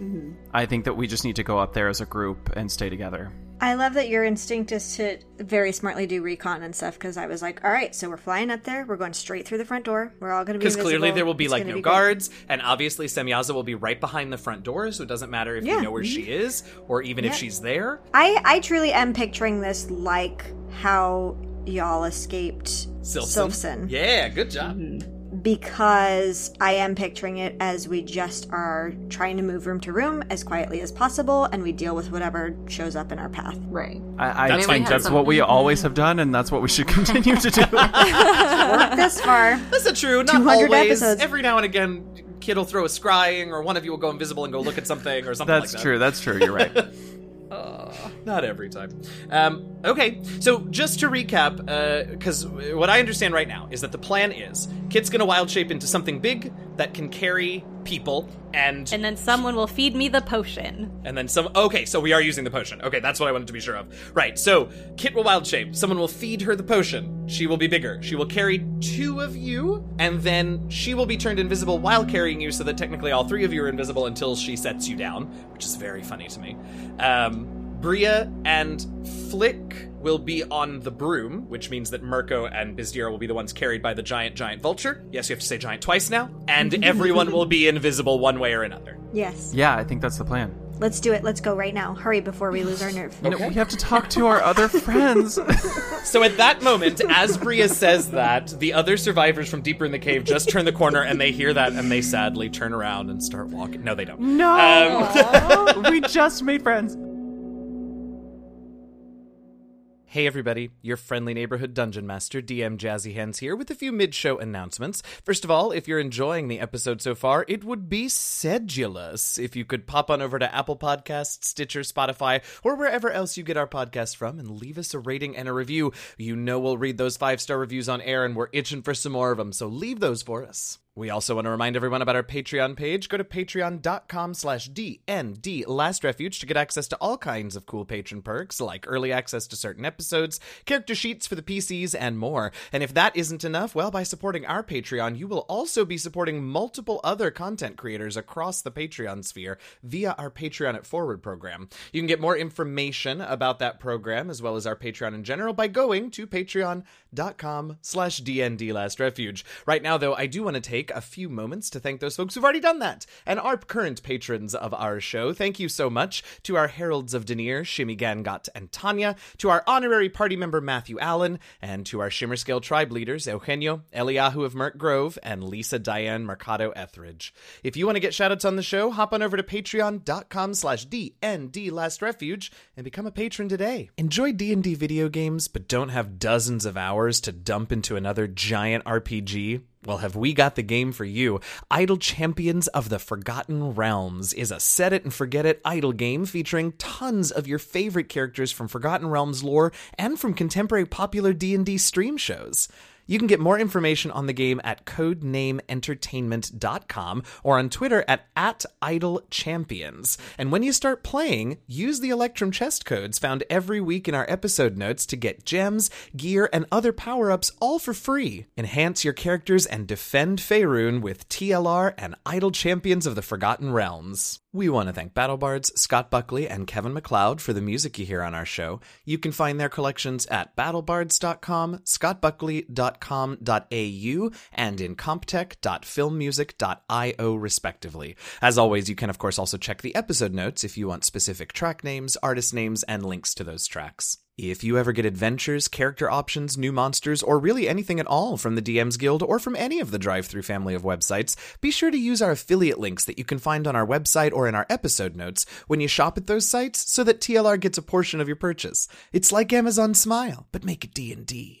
Speaker 5: Mm-hmm. I think that we just need to go up there as a group and stay together.
Speaker 4: I love that your instinct is to very smartly do recon and stuff because I was like, all right, so we're flying up there. We're going straight through the front door. We're all going to be
Speaker 1: Because clearly there will be
Speaker 4: It's
Speaker 1: like no
Speaker 4: be great."
Speaker 1: guards, and obviously Semyaza will be right behind the front door, so it doesn't matter if
Speaker 4: Yeah.
Speaker 1: you know where she is or even if she's there.
Speaker 4: I, I truly am picturing this like how y'all escaped
Speaker 1: Sylphson.
Speaker 4: Sylphson.
Speaker 1: Yeah, good job. Mm-hmm.
Speaker 4: Because I am picturing it as we just are trying to move room to room as quietly as possible and we deal with whatever shows up in our path.
Speaker 2: Right.
Speaker 5: I, I
Speaker 1: That's
Speaker 5: think
Speaker 1: fine,
Speaker 5: that's
Speaker 1: too.
Speaker 5: what we always have done, and that's what we should continue to do.
Speaker 4: Work this far.
Speaker 1: That's not true. Not
Speaker 4: 200
Speaker 1: always.
Speaker 4: episodes.
Speaker 1: Every now and again, Kit will throw a scrying, or one of you will go invisible and go look at something, or something
Speaker 5: that's
Speaker 1: like that.
Speaker 5: true. That's true. You're right.
Speaker 1: Not every time. Um, okay, so just to recap, because what I understand right now is that the plan is Kit's gonna wild shape into something big that can carry people, and
Speaker 3: And then someone will feed me the potion.
Speaker 1: and then some. Okay, so we are using the potion. Okay, that's what I wanted to be sure of. Right. So Kit will wild shape. Someone will feed her the potion. She will be bigger. She will carry two of you, and then she will be turned invisible while carrying you, so that technically all three of you are invisible until she sets you down, which is very funny to me. Um, Bria and Flick will be on the broom, which means that Mirko and Bizdira will be the ones carried by the giant, giant vulture. Yes, you have to say giant twice now. And everyone will be invisible one way or another.
Speaker 4: Yes.
Speaker 5: Yeah, I think that's the plan.
Speaker 4: Let's do it. Let's go right now. Hurry before we lose our nerve.
Speaker 5: You know, we have to talk to our other friends.
Speaker 1: So at that moment, as Bria says that, the other survivors from deeper in the cave just turn the corner and they hear that and they sadly turn around and start walking. No, they don't.
Speaker 5: no, um, we just made friends.
Speaker 1: Hey everybody, your friendly neighborhood dungeon master, DM Jazzy Hands here with a few mid-show announcements. First of all, if you're enjoying the episode so far, it would be sedulous if you could pop on over to Apple Podcasts, Stitcher, Spotify, or wherever else you get our podcast from and leave us a rating and a review. You know we'll read those five-star reviews on air and we're itching for some more of them, so leave those for us. We also want to remind everyone about our Patreon page. Go to patreon.com slash DND Last Refuge to get access to all kinds of cool patron perks, like early access to certain episodes, character sheets for the PCs, and more. And if that isn't enough, well, by supporting our Patreon, you will also be supporting multiple other content creators across the Patreon sphere via our Patreon at Forward program. You can get more information about that program, as well as our Patreon in general, by going to patreon.com slash DND Last Refuge. Right now, though, I do want to take a few moments to thank those folks who've already done that and are current patrons of our show. Thank you so much to our Heralds of Deneir, Shimmy Gangot and Tanya, to our honorary party member Matthew Allen, and to our Shimmer Scale tribe leaders Eugenio, Eliahu of Merk Grove, and Lisa Diane Mercado Etheridge. If you want to get shoutouts on the show, hop on over to patreon.com slash DND Last Refuge and become a patron today. Enjoy D&D video games, but don't have dozens of hours to dump into another giant RPG? Well, have we got the game for you? Idle Champions of the Forgotten Realms is a set it and forget it idle game featuring tons of your favorite characters from Forgotten Realms lore and from contemporary popular D&D stream shows. You can get more information on the game at codenameentertainment.com or on Twitter at, at idlechampions. And when you start playing, use the Electrum chest codes found every week in our episode notes to get gems, gear, and other power-ups all for free. Enhance your characters and defend Faerun with TLR and Idle Champions of the Forgotten Realms. We want to thank BattleBards, Scott Buckley, and Kevin MacLeod for the music you hear on our show. You can find their collections at battlebards.com, scottbuckley.com.au, and incompetech.filmmusic.io, respectively. As always, you can, of course, also check the episode notes if you want specific track names, artist names, and links to those tracks. If you ever get adventures, character options, new monsters, or really anything at all from the DM's Guild or from any of the DriveThru family of websites, be sure to use our affiliate links that you can find on our website or in our episode notes when you shop at those sites so that TLR gets a portion of your purchase. It's like Amazon Smile, but make it D&D.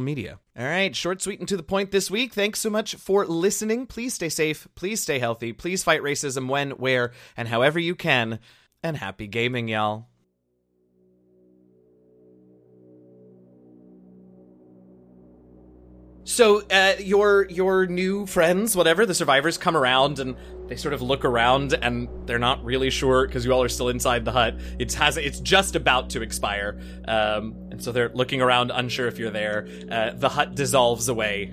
Speaker 1: media. All right, short, sweet, and to the point this week. Thanks so much for listening. Please stay safe. Please stay healthy. Please fight racism when, where, and however you can. And happy gaming, y'all. So uh, your your new friends, whatever the survivors, come around and they sort of look around and they're not really sure because you all are still inside the hut. It has it's just about to expire, um, and so they're looking around, unsure if you're there. Uh, the hut dissolves away,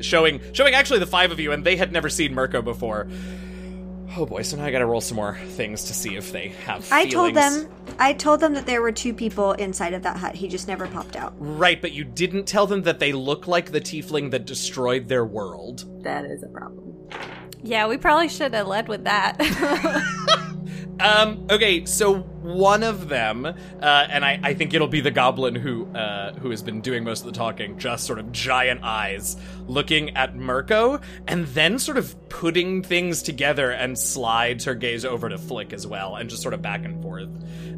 Speaker 1: showing showing actually the five of you, and they had never seen Mirko before. Oh boy, so now I gotta roll some more things to see if they have
Speaker 4: I told them I told them that there were two people inside of that hut. He just never popped out.
Speaker 1: Right, but you didn't tell them that they look like the tiefling that destroyed their world.
Speaker 2: That is a problem.
Speaker 3: Yeah, we probably should have led with that.
Speaker 1: Um, okay, so one of them, uh, and I, I think it'll be the goblin who uh, who has been doing most of the talking, just sort of giant eyes looking at Mirko, and then sort of putting things together and slides her gaze over to Flick as well, and just sort of back and forth.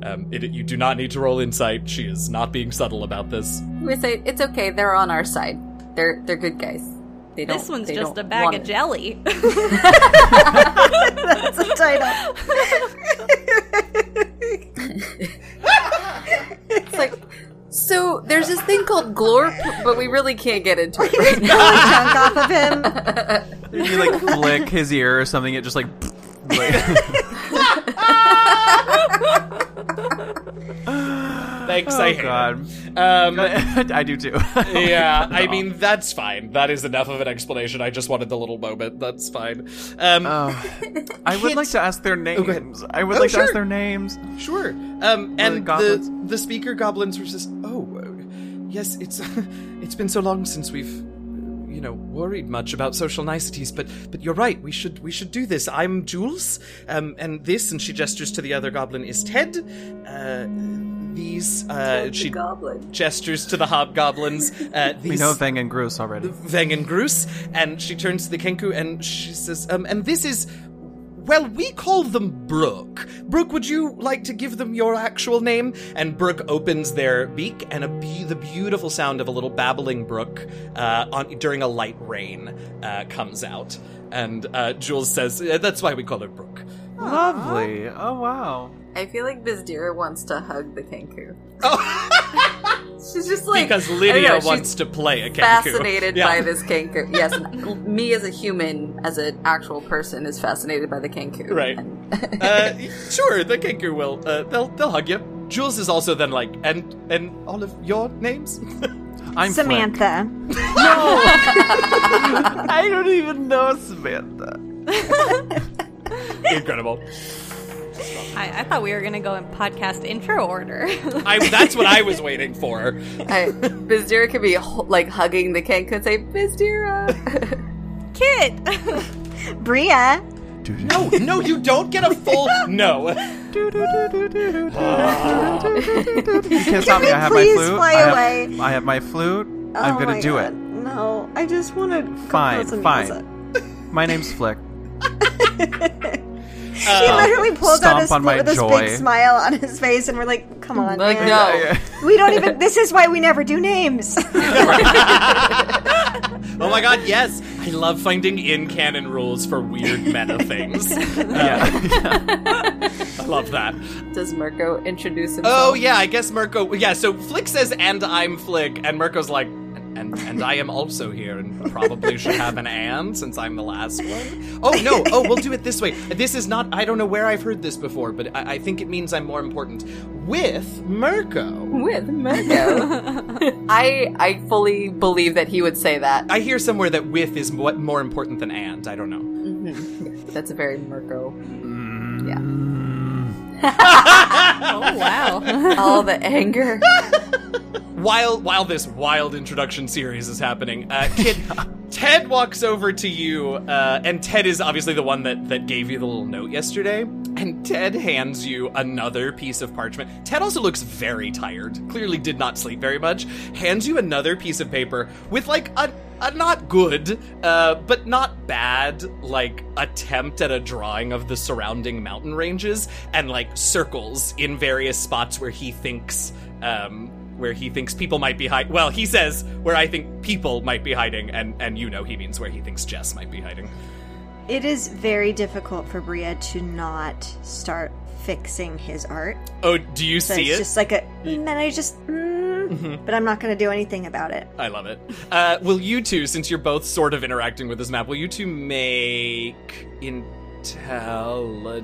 Speaker 1: Um, it, you do not need to roll insight. She is not being subtle about this.
Speaker 2: We say it's okay. They're on our side. They're they're good guys. They don't,
Speaker 3: this one's just a bag of
Speaker 2: it.
Speaker 3: jelly.
Speaker 4: That's the title.
Speaker 2: It's like so. There's this thing called glorp, but we really can't get into it right now.
Speaker 4: Chunk off of him.
Speaker 5: If you like flick his ear or something, it just like. like
Speaker 1: Thanks, I
Speaker 5: oh
Speaker 1: hate
Speaker 5: god,
Speaker 1: it. Um,
Speaker 5: I do too.
Speaker 1: yeah, I mean that's fine. That is enough of an explanation. I just wanted the little moment. That's fine. Um,
Speaker 5: Oh, I would like to ask their names. I would
Speaker 1: Oh,
Speaker 5: like to ask their names.
Speaker 1: Sure. Um, and the,
Speaker 5: goblins?
Speaker 1: the speaker goblins were just, oh, uh, yes, it's it's been so long since we've, you know, worried much about social niceties. But but you're right. We should we should do this. I'm Jules, um, and this, and she gestures to the other goblin, is Ted. Uh, these, uh, she
Speaker 2: goblin.
Speaker 1: gestures to the hobgoblins. Uh, these,
Speaker 5: We know Veng and Groose already.
Speaker 1: Veng and Groose, and she turns to the Kenku and she says, um, and this is. Well, we call them Brook. Brook, would you like to give them your actual name? And Brook opens their beak, and a be- the beautiful sound of a little babbling brook uh, on, during a light rain uh, comes out. And uh, Jules says, "Uh, That's why we call her Brook.
Speaker 5: Lovely. Oh wow.
Speaker 2: I feel like Bizdira wants to hug the Kenku.
Speaker 1: Oh,
Speaker 2: She's just like
Speaker 1: because Lydia
Speaker 2: know,
Speaker 1: wants to play a Kenku.
Speaker 2: fascinated
Speaker 1: Yeah.
Speaker 2: by this Kenku. Yes, me as a human, as an actual person, is fascinated by the Kenku.
Speaker 1: Right. Uh, sure, the Kenku will. Uh, they'll they'll hug you. Jules is also then like, and and all of your names.
Speaker 5: I'm
Speaker 4: Samantha.
Speaker 5: no, I don't even know Samantha.
Speaker 1: Incredible.
Speaker 3: I, I thought we were gonna go in podcast intro order.
Speaker 1: I, that's what I was waiting for.
Speaker 2: I, Bizdira could be like hugging the Kenku and say, Bizdira.
Speaker 3: Kit.
Speaker 4: Bria.
Speaker 1: No, no, you don't get a full no.
Speaker 5: You can't stop me. I have my
Speaker 4: please
Speaker 5: flute.
Speaker 4: fly
Speaker 5: I have,
Speaker 4: away?
Speaker 5: I have my flute. Oh I'm
Speaker 4: Oh
Speaker 5: gonna
Speaker 4: my
Speaker 5: do
Speaker 4: God.
Speaker 5: it.
Speaker 4: No, I just want to.
Speaker 5: Fine, fine. My name's Flick.
Speaker 4: He
Speaker 1: Uh,
Speaker 4: literally pulls out his
Speaker 5: on
Speaker 4: with this
Speaker 5: joy.
Speaker 4: big smile on his face, and we're like, "Come on,
Speaker 2: like,
Speaker 4: man.
Speaker 2: no.
Speaker 4: We don't even. This is why we never do names.
Speaker 1: oh my god, yes! I love finding in canon rules for weird meta things.
Speaker 5: Yeah.
Speaker 1: I love that.
Speaker 2: Does Mirko introduce himself?
Speaker 1: Oh yeah, I guess Mirko. Yeah, so Flick says, "And I'm Flick," and Mirko's like, "And and I am also here, and probably should have an and since I'm the last one." Oh no! Oh, we'll do it this way. This is not. I don't know where I've heard this before, but I, I think it means I'm more important with Mirko.
Speaker 2: With Mirko. I I fully believe that he would say that.
Speaker 1: I hear somewhere that with is mo- more important than and. I don't know. Mm-hmm.
Speaker 2: That's a very Mirko. Mm. Yeah.
Speaker 3: oh wow.
Speaker 2: All the anger.
Speaker 1: While while this wild introduction series is happening, uh, Kit Ted walks over to you, uh, and Ted is obviously the one that that gave you the little note yesterday. And Ted hands you another piece of parchment. Ted also looks very tired. Clearly, did not sleep very much. Hands you another piece of paper with like a. A not good, uh, but not bad, like attempt at a drawing of the surrounding mountain ranges and like circles in various spots where he thinks um, where he thinks people might be hiding. Well, he says where I think people might be hiding, and and you know he means where he thinks Jess might be hiding.
Speaker 4: it is very difficult for Bria to not start fixing his art.
Speaker 1: Oh, do you
Speaker 4: So
Speaker 1: see
Speaker 4: it's
Speaker 1: it?
Speaker 4: just like a. And I just. Mm, But I'm not going to do anything about it.
Speaker 1: I love it. Uh, will you two, since you're both sort of interacting with this map, will you two make intelligence?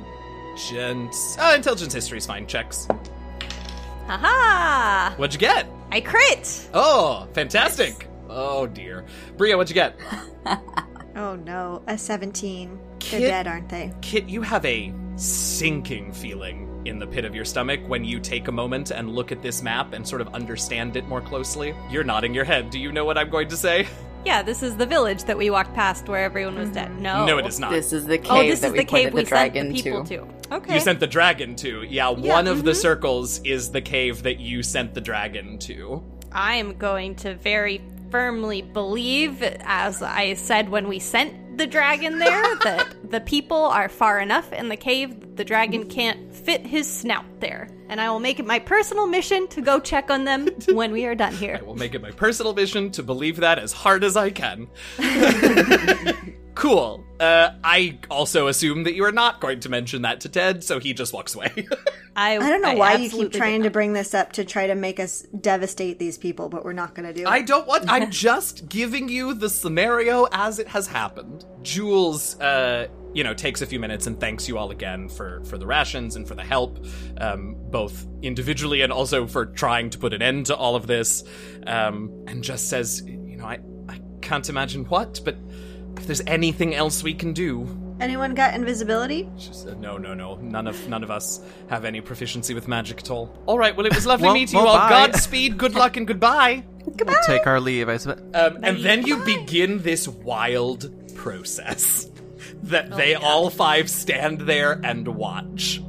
Speaker 1: Uh, intelligence history is fine. Checks.
Speaker 3: Haha.
Speaker 1: What'd you get?
Speaker 3: I crit.
Speaker 1: Oh, fantastic. Oh dear, Bria, what'd you get?
Speaker 4: Oh no, a 17. They're
Speaker 1: Kit,
Speaker 4: dead, aren't they?
Speaker 1: Kit, you have a sinking feeling in the pit of your stomach when you take a moment and look at this map and sort of understand it more closely. You're nodding your head. Do you know what I'm going to say?
Speaker 3: Yeah, this is the village that we walked past where everyone was dead. Mm. No.
Speaker 1: No, it is not.
Speaker 2: This is the oh, cave
Speaker 3: Oh, this
Speaker 2: that
Speaker 3: is
Speaker 2: we
Speaker 3: the cave
Speaker 2: pointed
Speaker 3: we
Speaker 2: the
Speaker 3: sent
Speaker 2: dragon
Speaker 3: the people
Speaker 2: to.
Speaker 3: to. Okay.
Speaker 1: You sent the dragon to. Yeah,
Speaker 3: Yeah,
Speaker 1: one of the
Speaker 3: mhm.
Speaker 1: circles is the cave that you sent the dragon to.
Speaker 3: I am going to very firmly believe, as I said when we sent the dragon there, that the people are far enough in the cave that the dragon can't fit his snout there. And I will make it my personal mission to go check on them when we are done here.
Speaker 1: I will make it my personal mission to believe that as hard as I can. cool. Uh, I also assume that you are not going to mention that to Ted, so he just walks away.
Speaker 3: I,
Speaker 4: I don't know why you keep trying to bring this up to try to make us devastate these people, but we're not going to do it.
Speaker 1: I don't want. I'm just giving you the scenario as it has happened. Jules, uh, you know, takes a few minutes and thanks you all again for for the rations and for the help, um, both individually and also for trying to put an end to all of this. Um, and just says, you know, I I can't imagine what, but if there's anything else we can do,
Speaker 4: Anyone got invisibility?
Speaker 1: she said, "No, no, no. None of none of us have any proficiency with magic at all." All right. Well, it was lovely
Speaker 5: Well-
Speaker 1: meeting
Speaker 5: well,
Speaker 1: you all.
Speaker 5: bye.
Speaker 1: Godspeed. Good luck and goodbye.
Speaker 5: We'll take our leave, I suppose.
Speaker 1: Um, and then you begin this wild process that they all five stand there and watch.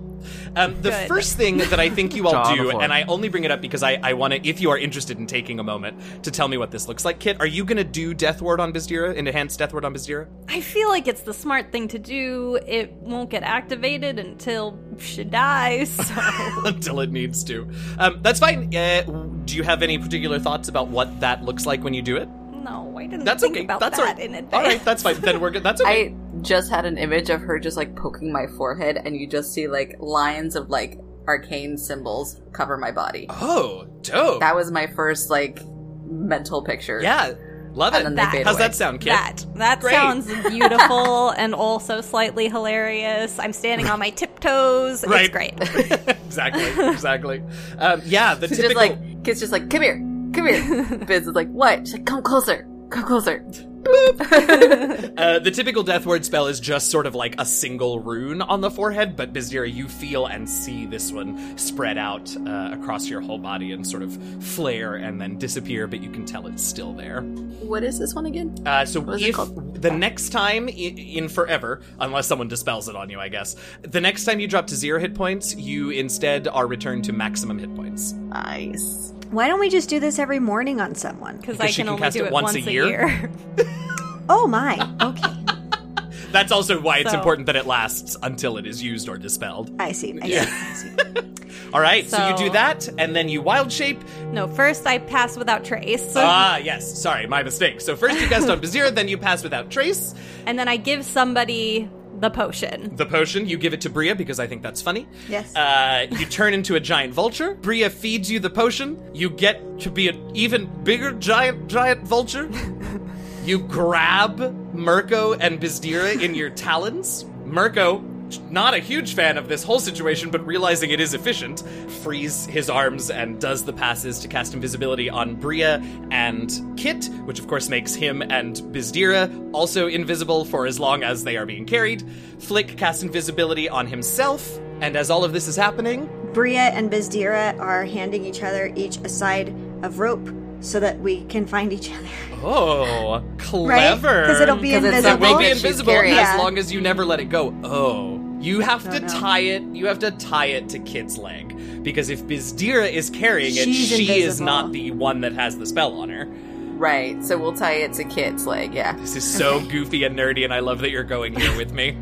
Speaker 1: Um, the
Speaker 3: Good.
Speaker 1: first thing that I think you all
Speaker 5: Jaw on the
Speaker 1: do,
Speaker 5: floor.
Speaker 1: and I only bring it up because I, I want to, if you are interested in taking a moment to tell me what this looks like, Kit, are you going to do Death Ward on Bizdira, enhance Death Ward on Bizdira?
Speaker 3: I feel like it's the smart thing to do. It won't get activated until she dies. So
Speaker 1: Until it needs to. Um, that's fine. Uh, do you have any particular thoughts about what that looks like when you do it?
Speaker 3: No, I didn't
Speaker 1: That's
Speaker 3: think
Speaker 1: okay.
Speaker 3: about
Speaker 1: That's
Speaker 3: that
Speaker 1: all right.
Speaker 3: in advance.
Speaker 1: All right, that's fine. Then we're good. That's okay.
Speaker 2: I just had an image of her just like poking my forehead, and you just see like lines of like arcane symbols cover my body.
Speaker 1: oh, dope.
Speaker 2: That was my first like mental picture.
Speaker 1: yeah, love
Speaker 2: And
Speaker 1: it.
Speaker 2: then they
Speaker 1: How's that sound, Kit?
Speaker 3: That that
Speaker 1: Great.
Speaker 3: sounds beautiful and also slightly hilarious. I'm standing on my tiptoes.
Speaker 1: Right.
Speaker 3: It's great.
Speaker 1: exactly, exactly. Um, yeah, the
Speaker 2: She's
Speaker 1: typical.
Speaker 2: just like Kit's just like, come here, come here. Biz is like, what? She's like, come closer, come closer.
Speaker 1: uh, the typical death ward spell is just sort of like a single rune on the forehead, but Bizdira, you feel and see this one spread out uh, across your whole body and sort of flare and then disappear, but you can tell it's still there.
Speaker 2: What is this one again?
Speaker 1: Uh, so
Speaker 2: What is it
Speaker 1: if the next time i- in forever, unless someone dispels it on you, I guess, the next time you drop to zero hit points, you instead are returned to maximum hit points.
Speaker 2: Nice.
Speaker 4: Why don't we just do this every morning on someone?
Speaker 3: Because
Speaker 1: Because
Speaker 3: I can
Speaker 1: can
Speaker 3: only
Speaker 1: cast
Speaker 3: do
Speaker 1: it
Speaker 3: it
Speaker 1: once a year?
Speaker 3: year.
Speaker 4: Oh my. Okay.
Speaker 1: That's also why it's
Speaker 3: So-
Speaker 1: important that it lasts until it is used or dispelled.
Speaker 4: I see. I see.
Speaker 1: Yeah.
Speaker 4: I see.
Speaker 1: All right, so, you do that, and then you wild shape.
Speaker 3: no, first I pass without trace,
Speaker 1: Ah, yes, sorry, my mistake. So first you cast on Bazir, then you pass without trace.
Speaker 3: and then I give somebody the potion.
Speaker 1: The potion, you give it to Bria because I think that's funny.
Speaker 4: Yes.
Speaker 1: Uh, you turn into a giant vulture. Bria feeds you the potion. You get to be an even bigger giant, giant vulture. You grab Mirko and Bizdira in your talons. Mirko, not a huge fan of this whole situation, but realizing it is efficient, frees his arms and does the passes to cast invisibility on Bria and Kit, which of course makes him and Bizdira also invisible for as long as they are being carried. Flick casts invisibility on himself, and as all of this is happening,
Speaker 4: Bria and Bizdira are handing each other each a side of rope so that we can find each other.
Speaker 1: oh, clever.
Speaker 4: Because it'll be
Speaker 2: 'Cause it's
Speaker 1: It
Speaker 4: invisible.
Speaker 1: will be invisible
Speaker 2: carrying.
Speaker 1: as long as you never let it go. Oh. You have to
Speaker 4: no.
Speaker 1: tie it. You have to tie it to Kit's leg because if Bizdira is carrying it,
Speaker 4: She's
Speaker 1: she is not the one that has the spell on her.
Speaker 2: Right. So we'll tie it to Kit's leg. Yeah.
Speaker 1: This is so goofy and nerdy, and I love that you're going here with me.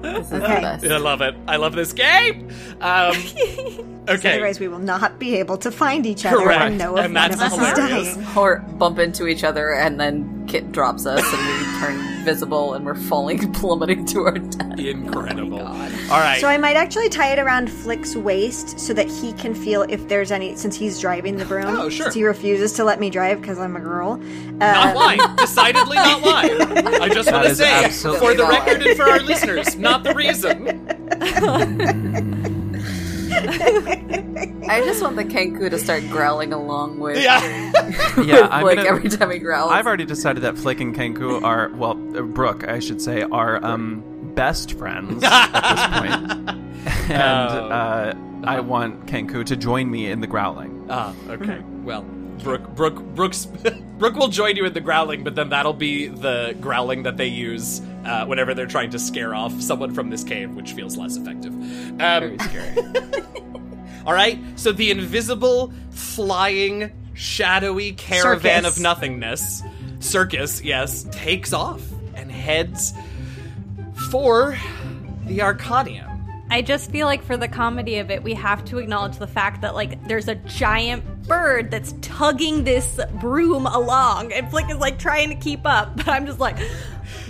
Speaker 2: This is
Speaker 4: Okay.
Speaker 2: the best.
Speaker 1: I love it. I love this game. Um, okay.
Speaker 4: Otherwise, we will not be able to find each other
Speaker 1: Correct.
Speaker 4: and know if
Speaker 1: And
Speaker 4: one
Speaker 1: that's
Speaker 4: of us
Speaker 1: hilarious.
Speaker 4: is dying.
Speaker 2: Or bump into each other and then Kit drops us and we turn visible and we're falling, plummeting to our death.
Speaker 1: Incredible.
Speaker 3: God.
Speaker 1: All right.
Speaker 4: So I might actually tie it around Flick's waist so that he can feel if there's any, since he's driving the broom.
Speaker 1: Oh, sure.
Speaker 4: Since he refuses to let me drive because I'm a girl.
Speaker 1: Not
Speaker 4: Uh,
Speaker 1: why. Decidedly not why. I just want to say, for the
Speaker 2: not
Speaker 1: record
Speaker 2: why.
Speaker 1: and for our listeners, not the reason.
Speaker 2: I just want the Kenku to start growling along with.
Speaker 1: Yeah.
Speaker 5: Yeah, I'm
Speaker 2: like
Speaker 5: gonna-
Speaker 2: every time he growls.
Speaker 5: I've already decided that Flick and Kenku are well, uh, Brooke, I should say, are um best friends at this point. And
Speaker 1: Oh.
Speaker 5: uh, I want Kenku to join me in the growling.
Speaker 1: Ah, okay. Well, Brooke, Brooke, Brooks, Brooke will join you in the growling, but then that'll be the growling that they use uh, whenever they're trying to scare off someone from this cave, which feels less effective. Um,
Speaker 5: Very scary.
Speaker 1: All right. So the invisible, flying, shadowy caravan
Speaker 4: Circus.
Speaker 1: of nothingness, circus, yes, takes off and heads for the Arcanium.
Speaker 3: I just feel like for the comedy of it, we have to acknowledge the fact that like there's a giant bird that's tugging this broom along. And Flick is like trying to keep up, but I'm just like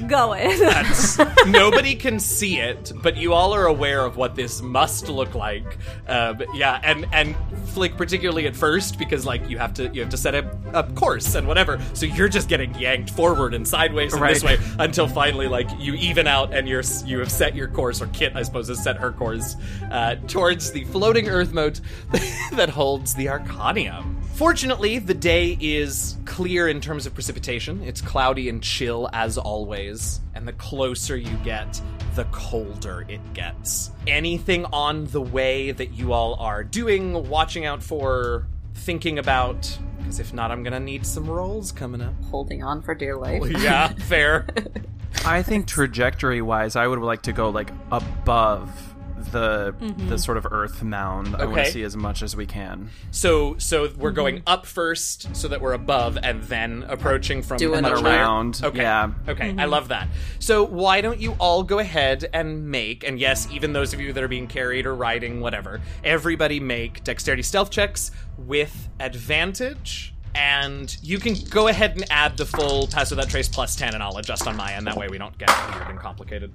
Speaker 3: going.
Speaker 1: That's- nobody can see it, but you all are aware of what this must look like. Um, yeah, and and Flick particularly at first because like you have to you have to set a, a course and whatever. So you're just getting yanked forward and sideways and this way until finally like you even out and you're you have set your course or Kit I suppose has set her course uh, towards the floating Earth mote that holds the Arcanium. Fortunately, the day is clear in terms of precipitation. It's cloudy and chill as always, and the closer you get, the colder it gets. Anything on the way that you all are doing, watching out for, thinking about? Because if not, I'm gonna need some rolls coming up.
Speaker 2: Holding on for dear life.
Speaker 1: Yeah, fair.
Speaker 5: I think trajectory wise, I would like to go like above the the mm-hmm. sort of earth mound. I want to see as much as we can.
Speaker 1: So, so we're going mm-hmm. up first, so that we're above, and then approaching from
Speaker 2: Doing
Speaker 1: much
Speaker 2: a.
Speaker 5: Around,
Speaker 1: Okay.
Speaker 5: yeah.
Speaker 1: Okay, I mm-hmm. love that. So why don't you all go ahead and make, and yes, even those of you that are being carried or riding, whatever, everybody make dexterity stealth checks with advantage. And you can go ahead and add the full pass without trace plus 10, and I'll adjust on my end. That way we don't get weird and complicated.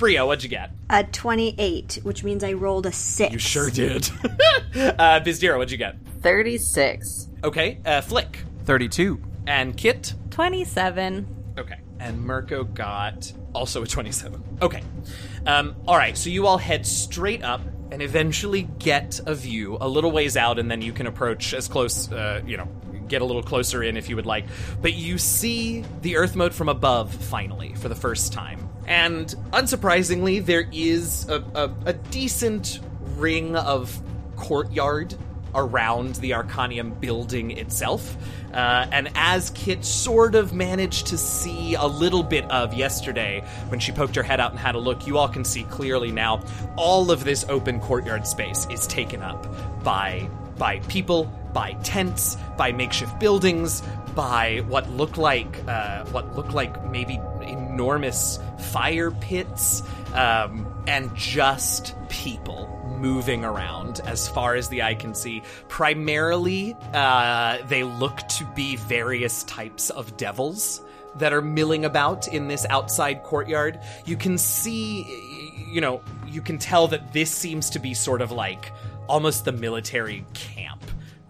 Speaker 1: Bria, what'd you get?
Speaker 4: A 28, which means I rolled a 6.
Speaker 1: You sure did. uh, Bizdira, what'd you get?
Speaker 2: 36.
Speaker 1: Okay, uh, Flick.
Speaker 5: Thirty-two.
Speaker 1: And Kit?
Speaker 3: 27.
Speaker 1: Okay. And Mirko got also a 27. Okay. Um, all right, so you all head straight up and eventually get a view a little ways out, and then you can approach as close, uh, you know, get a little closer in if you would like. But you see the Earth mote from above, finally, for the first time. And unsurprisingly, there is a, a, a decent ring of courtyard around the Arcanium building itself. Uh, and as Kit sort of managed to see a little bit of yesterday when she poked her head out and had a look, you all can see clearly now all of this open courtyard space is taken up by by people, by tents, by makeshift buildings, by what look like uh, what look like maybe enormous fire pits, um, and just people moving around as far as the eye can see. Primarily, uh, they look to be various types of devils that are milling about in this outside courtyard. You can see, you know, you can tell that this seems to be sort of like almost the military camp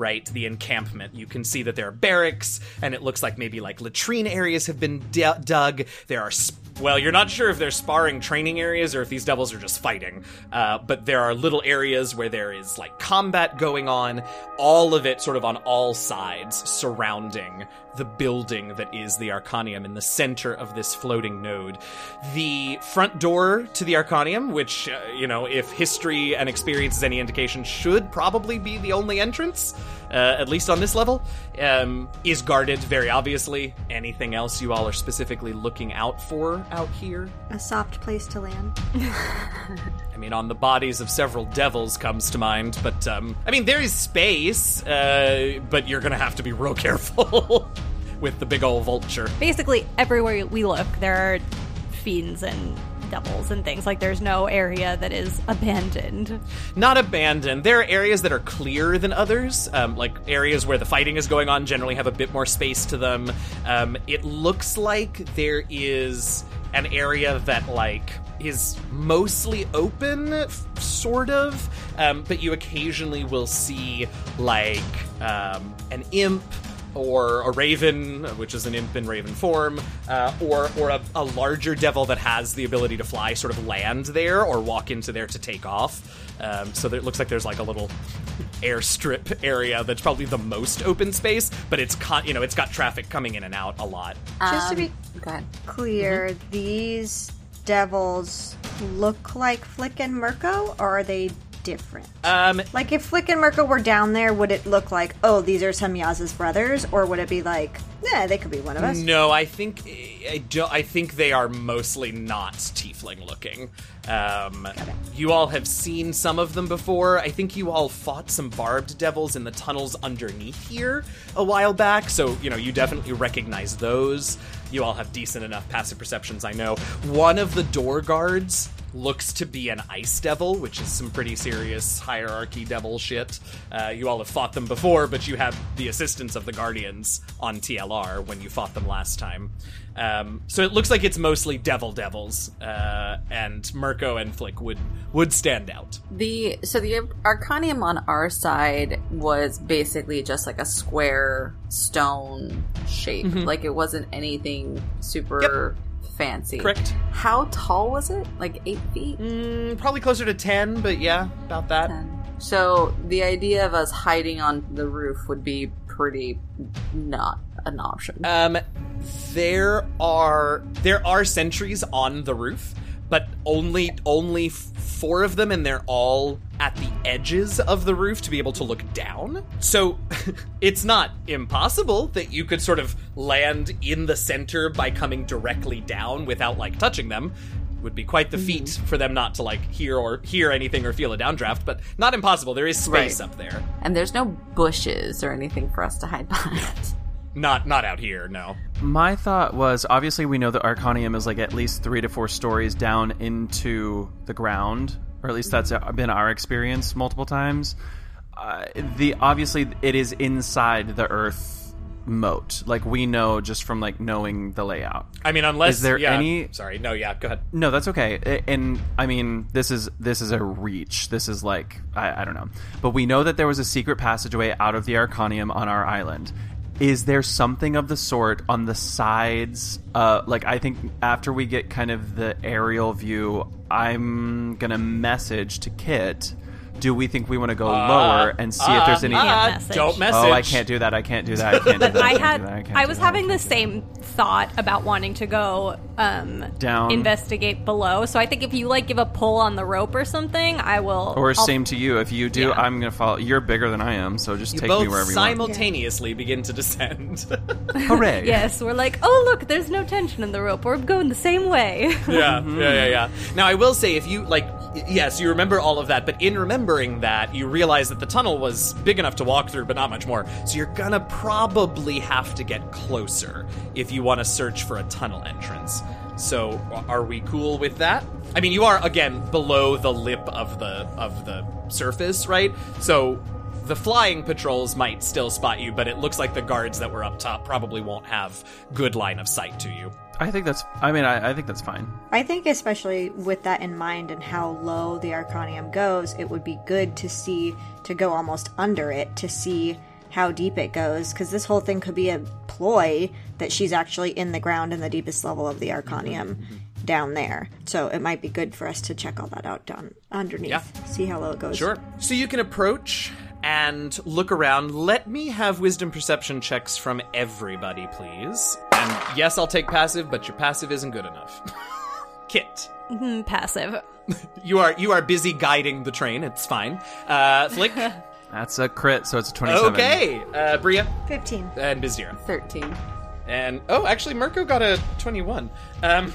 Speaker 1: right the encampment. You can see that there are barracks and it looks like maybe like latrine areas have been d- dug. There are sp- well you're not sure if they're sparring training areas or if these devils are just fighting uh, but there are little areas where there is like combat going on all of it sort of on all sides surrounding the building that is the arcanium in the center of this floating mote. The front door to the arcanium which uh, you know if history and experience is any indication should probably be the only entrance uh, at least on this level um, is guarded very obviously. Anything else you all are specifically looking out for out here?
Speaker 4: A soft place to land.
Speaker 1: I mean, on the bodies of several devils comes to mind, but um, I mean, there is space, uh, but you're gonna have to be real careful with the big old vulture.
Speaker 3: Basically, everywhere we look, there are fiends and devils and things. Like, there's no area that is abandoned.
Speaker 1: Not abandoned. There are areas that are clearer than others, um, like areas where the fighting is going on. Generally, have a bit more space to them. Um, it looks like there is an area that like is mostly open, sort of, um, but you occasionally will see like um, an imp or a raven, which is an imp in raven form, uh, or or a, a larger devil that has the ability to fly, sort of land there or walk into there to take off. Um, so there, it looks like there's like a little airstrip area that's probably the most open space, but it's con- you know it's got traffic coming in and out a lot.
Speaker 4: Just to
Speaker 2: Um,
Speaker 4: be
Speaker 2: Go ahead.
Speaker 4: clear, these devils look like Flick and Mirko, or are they different?
Speaker 1: Um,
Speaker 4: Like if Flick and Mirko were down there, would it look like, oh, these are some Yaz's brothers, or would it be like, yeah, they could be one of us?
Speaker 1: No, I think I do. I think they are mostly not tiefling looking. Um, you all have seen some of them before. I think you all fought some barbed devils in the tunnels underneath here a while back, so you know you definitely recognize those. You all have decent enough passive perceptions, I know. One of the door guards looks to be an ice devil, which is some pretty serious hierarchy devil shit. Uh, you all have fought them before, but you have the assistance of the guardians on TLR when you fought them last time. Um, so it looks like it's mostly devil devils, uh, and Mirko and Flick would would stand out.
Speaker 2: The so the Arcanium on our side was basically just like a square stone shape. Like it wasn't anything super fancy.
Speaker 1: Correct.
Speaker 2: How tall was it? Like eight feet?
Speaker 1: Mm, probably closer to ten, but yeah, about that.
Speaker 2: Ten. So the idea of us hiding on the roof would be pretty not an option.
Speaker 1: Um, there are there are sentries on the roof, but only only four of them, and they're all at the edges of the roof to be able to look down. So it's not impossible that you could sort of land in the center by coming directly down without like touching them. Would be quite the mm-hmm. feat for them not to like hear or hear anything or feel a downdraft, but not impossible. There is space
Speaker 2: Right.
Speaker 1: up there.
Speaker 2: and there's no bushes or anything for us to hide behind.
Speaker 1: Not not out here, no.
Speaker 5: My thought was obviously we know that Arcanium is like at least three to four stories down into the ground, or at least that's been our experience multiple times. Uh, the obviously it is inside the Earth mote, like we know just from like knowing the layout.
Speaker 1: I mean, unless
Speaker 5: Is there
Speaker 1: yeah,
Speaker 5: any-
Speaker 1: Sorry, no, yeah, go ahead.
Speaker 5: No, that's okay. And I mean, this is this is a reach. This is like I, I don't know, but we know that there was a secret passageway out of the Arcanium on our island. Is there something of the sort on the sides? Uh, like I think after we get kind of the aerial view, I'm gonna message to Kit. Do we think we want to go lower and see if there's any?
Speaker 3: Can't
Speaker 1: Uh,
Speaker 3: message.
Speaker 1: don't message.
Speaker 5: oh, I can't do that. I can't do that. I can't do that.
Speaker 3: I
Speaker 5: can't
Speaker 3: had
Speaker 5: that, can't
Speaker 3: I was having the
Speaker 5: can't do that.
Speaker 3: same thought about wanting to go um
Speaker 5: Down.
Speaker 3: investigate below. So I think if you like give a pull on the rope or something, I will
Speaker 5: Or
Speaker 3: I'll-
Speaker 5: same to you. If you do,
Speaker 3: Yeah.
Speaker 5: I'm gonna follow. You're bigger than I am, so just
Speaker 1: You
Speaker 5: take
Speaker 1: both
Speaker 5: me wherever you want.
Speaker 1: simultaneously begin to descend.
Speaker 5: Hooray!
Speaker 3: Yes, we're like, oh look, there's no tension in the rope. We're going the same way.
Speaker 1: yeah, yeah, yeah, yeah. Now, I will say, if you like, y- yes, you remember all of that, but in remembering that, you realize that the tunnel was big enough to walk through, but not much more. So you're gonna probably have to get closer if you want to search for a tunnel entrance. So, are we cool with that? I mean, you are again below the lip of the of the surface, right? So. The flying patrols might still spot you, but it looks like the guards that were up top probably won't have good line of sight to you.
Speaker 5: I think that's. I mean, I, I think that's fine.
Speaker 4: I think, especially with that in mind and how low the Arcanium goes, it would be good to see, to go almost under it, to see how deep it goes, because this whole thing could be a ploy that she's actually in the ground in the deepest level of the mm-hmm, Arcanium mm-hmm. down there. So it might be good for us to check all that out down underneath,
Speaker 1: Yeah.
Speaker 4: see how low it goes.
Speaker 1: Sure. So you can approach and look around. Let me have wisdom perception checks from everybody, please. And yes, I'll take passive, but your passive isn't good enough. Kit.
Speaker 3: Hmm, Passive.
Speaker 1: You are you are busy guiding the train. It's fine. Uh, Flick.
Speaker 5: That's a crit, so it's a 27.
Speaker 1: okay. Uh, Bria
Speaker 4: 15.
Speaker 1: and Bizdira.
Speaker 2: Thirteen.
Speaker 1: And oh, actually, Mirko got a twenty-one. Um,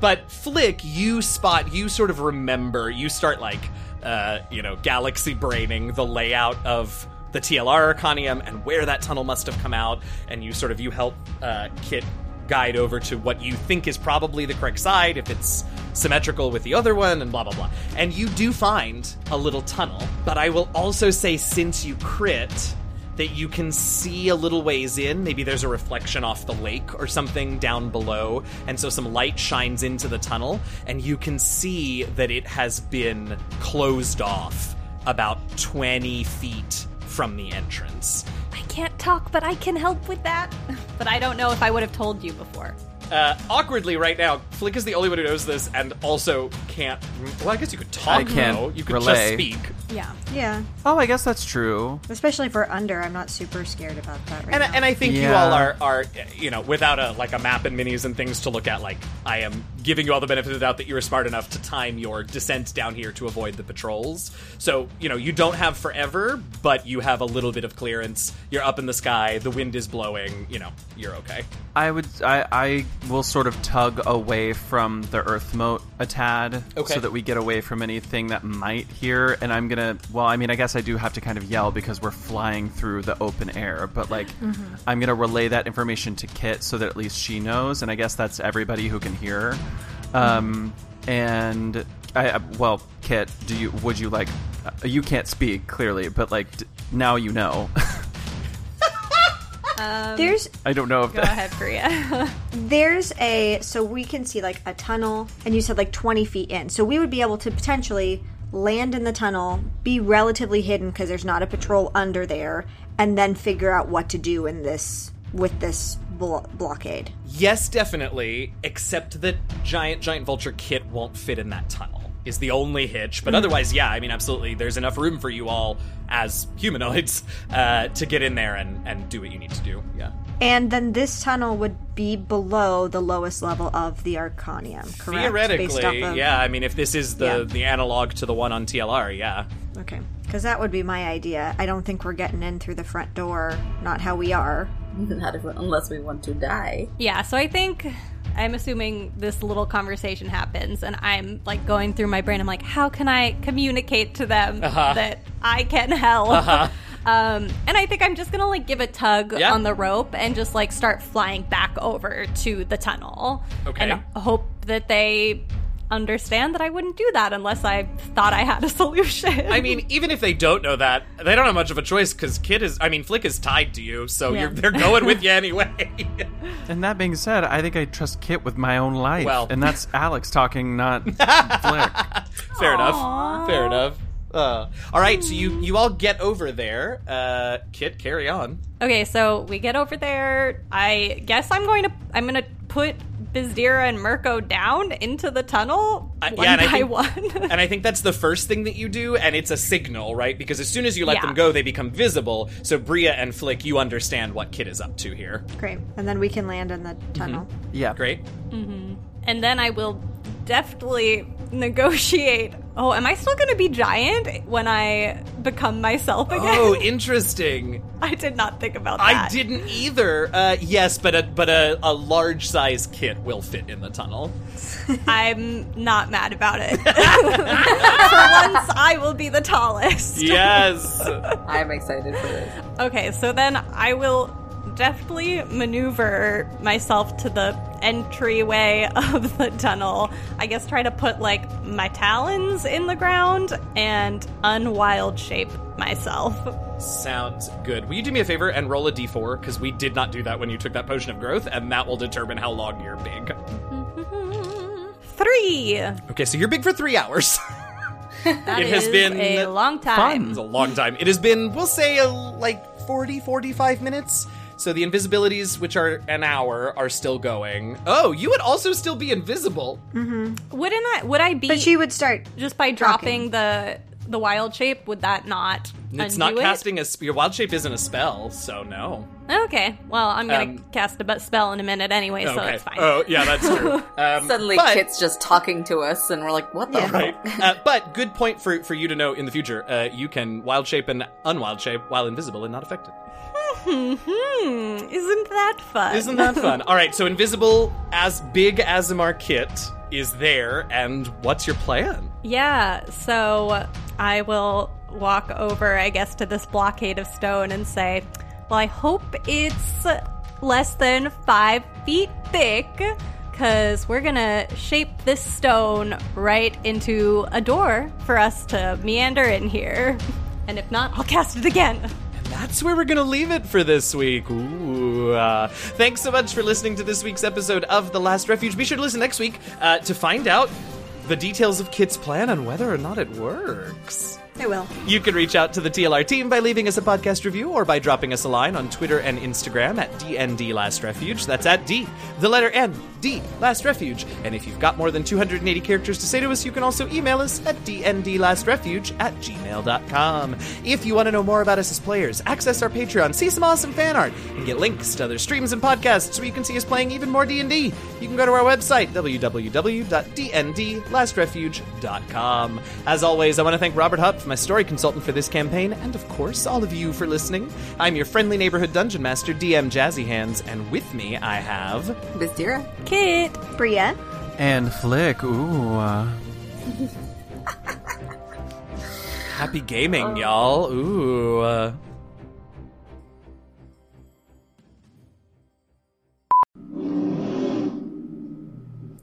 Speaker 1: but Flick, you spot, you sort of remember, you start like, uh, you know, galaxy braining the layout of the TLR Arcanium and where that tunnel must have come out, and you sort of you help uh, Kit guide over to what you think is probably the correct side if it's symmetrical with the other one and blah blah blah and you do find a little tunnel but i will also say since you crit that you can see a little ways in. Maybe there's a reflection off the lake or something down below, and so some light shines into the tunnel, and you can see that it has been closed off about 20 feet from the entrance.
Speaker 3: I can't talk, but I can help with that. But I don't know if I would have told you before.
Speaker 1: Uh, awkwardly, right now, Flick is the only one who knows this and also can't. Well, I guess you could talk,
Speaker 5: I can't
Speaker 1: though. You could
Speaker 5: relay.
Speaker 1: just speak.
Speaker 3: Yeah.
Speaker 4: Yeah.
Speaker 5: Oh, I guess that's true.
Speaker 4: Especially for under, I'm not super scared about that right
Speaker 1: and,
Speaker 4: now.
Speaker 1: and I think you all are, are, you know, without a like a map and minis and things to look at, like I am giving you all the benefit of the doubt that you were smart enough to time your descent down here to avoid the patrols. So, you know, you don't have forever, but you have a little bit of clearance. You're up in the sky, the wind is blowing, you know, you're okay.
Speaker 5: I would I, I will sort of tug away from the earth mote a tad
Speaker 1: Okay.
Speaker 5: so that we get away from anything that might hear and I'm gonna well I mean I guess I do have to kind of yell because we're flying through the open air but like I'm gonna relay that information to Kit so that at least she knows and I guess that's everybody who can hear um and I I- well Kit do you would you like uh, you can't speak clearly but like d- now you know
Speaker 4: There's
Speaker 5: I don't know if
Speaker 3: Go
Speaker 5: that,
Speaker 3: ahead, Bria.
Speaker 4: there's a so we can see like a tunnel, and you said like 20 feet in. So we would be able to potentially land in the tunnel, be relatively hidden because there's not a patrol under there, and then figure out what to do in this with this blo- blockade.
Speaker 1: Yes, definitely, except that giant giant vulture kit won't fit in that tunnel. Is the only hitch, but otherwise, yeah, I mean, absolutely, there's enough room for you all as humanoids uh, to get in there and, and do what you need to do. Yeah,
Speaker 4: And then this tunnel would be below the lowest level of the Arcanium, correct? Based
Speaker 1: theoretically,
Speaker 4: off of-
Speaker 1: yeah. I mean, if this is the
Speaker 4: Yeah.
Speaker 1: the analog to the one on TLR, yeah.
Speaker 4: Okay. Because that would be my idea. I don't think we're getting in through the front door. Not how we are.
Speaker 2: Not if, unless we want to die.
Speaker 3: Yeah, so I think I'm assuming this little conversation happens, and I'm like going through my brain. I'm like, how can I communicate to them
Speaker 1: Uh-huh.
Speaker 3: that I can help? Um, and I think I'm just gonna like give a tug
Speaker 1: Yeah.
Speaker 3: on the rope and just like start flying back over to the tunnel.
Speaker 1: Okay.
Speaker 3: And hope that they understand that I wouldn't do that unless I thought I had a solution.
Speaker 1: I mean, even if they don't know that, they don't have much of a choice because Kit is. I mean, Flick is tied to you, so
Speaker 3: Yeah.
Speaker 1: you're, they're going with you anyway.
Speaker 5: And that being said, I think I trust Kit with my own life.
Speaker 1: Well-
Speaker 5: and that's Alex talking, not Flick.
Speaker 1: Fair enough. Fair enough. Uh, all right, so you you all get over there. Uh, Kit, carry on.
Speaker 3: Okay, so we get over there. I guess I'm going to I'm going to put Bizdira and Mirko down into the tunnel
Speaker 1: Uh,
Speaker 3: one
Speaker 1: yeah, and I
Speaker 3: by
Speaker 1: think-
Speaker 3: one.
Speaker 1: And I think that's the first thing that you do, and it's a signal, right? Because as soon as you let
Speaker 3: Yeah.
Speaker 1: them go, they become visible. So Bria and Flick, you understand what Kit is up to here.
Speaker 4: Great. And then we can land in the tunnel.
Speaker 5: Yeah.
Speaker 1: Great.
Speaker 3: and then I will deftly negotiate. Oh, am I still going to be giant when I become myself again?
Speaker 1: Oh, interesting.
Speaker 3: I did not think about that.
Speaker 1: I didn't either. Uh, yes, but a but a, a large size kit will fit in the tunnel.
Speaker 3: I'm not mad about it. For once, I will be the tallest.
Speaker 1: Yes.
Speaker 2: I'm excited for this.
Speaker 3: Okay, so then I will deftly maneuver myself to the entryway of the tunnel. I guess try to put like my talons in the ground and unwild shape myself.
Speaker 1: Sounds good. Will you do me a favor and roll a d4? Because we did not do that when you took that potion of growth, and that will determine how long you're big.
Speaker 3: Three.
Speaker 1: Okay, so you're big for three hours.
Speaker 3: That
Speaker 1: It has been
Speaker 3: a long time.
Speaker 1: it's a long time. It has been, we'll say, a, like 40, 45 minutes. So the invisibilities, which are an hour, are still going. Oh, you would also still be invisible.
Speaker 3: Wouldn't I? Would I be?
Speaker 4: But she would start.
Speaker 3: just by dropping the the wild shape. Would that not?
Speaker 1: It's
Speaker 3: undo
Speaker 1: not
Speaker 3: it?
Speaker 1: casting a sp- your wild shape isn't a spell, so no.
Speaker 3: Okay. Well, I'm gonna
Speaker 1: Um,
Speaker 3: cast a spell in a minute anyway, so
Speaker 1: okay.
Speaker 3: it's fine.
Speaker 1: Oh, yeah, that's true. Um,
Speaker 2: Suddenly,
Speaker 1: but-
Speaker 2: Kit's just talking to us, and we're like, "What the
Speaker 1: Right. Uh, but good point for for you to know in the future. Uh, you can wild shape and unwild shape while invisible and not affected.
Speaker 3: Hmm. Isn't that fun?
Speaker 1: Isn't that fun? All right, so invisible as big Aasimar Kit is there, and what's your plan?
Speaker 3: Yeah, so I will walk over, I guess, to this blockade of stone and say, Well, I hope it's less than five feet thick, because we're gonna shape this stone right into a door for us to meander in here. And if not, I'll cast it again.
Speaker 1: That's where we're going to leave it for this week. Ooh. Uh, thanks so much for listening to this week's episode of The Last Refuge. Be sure to listen next week uh, to find out the details of Kit's plan and whether or not it works.
Speaker 4: I will.
Speaker 1: You can reach out to the TLR team by leaving us a podcast review or by dropping us a line on Twitter and Instagram at DND Last Refuge. That's at D, the letter N, D, Last Refuge. And if you've got more than 280 characters to say to us, you can also email us at dndlastrefuge at gmail.com. If you want to know more about us as players, access our Patreon, see some awesome fan art, and get links to other streams and podcasts where you can see us playing even more D&D, you can go to our website, www.dndlastrefuge.com. As always, I want to thank Robert Hupp, my story consultant for this campaign, and of course, all of you for listening. I'm your friendly neighborhood dungeon master, DM Jazzy Hands, and with me I have...
Speaker 2: Bizdira.
Speaker 3: Kit.
Speaker 4: Bria.
Speaker 5: And Flick, ooh. Uh,
Speaker 1: Happy gaming, y'all. Ooh. Uh...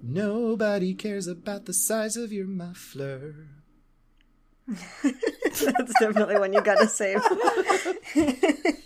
Speaker 1: Nobody cares about the size of your muffler.
Speaker 4: That's definitely one you gotta save.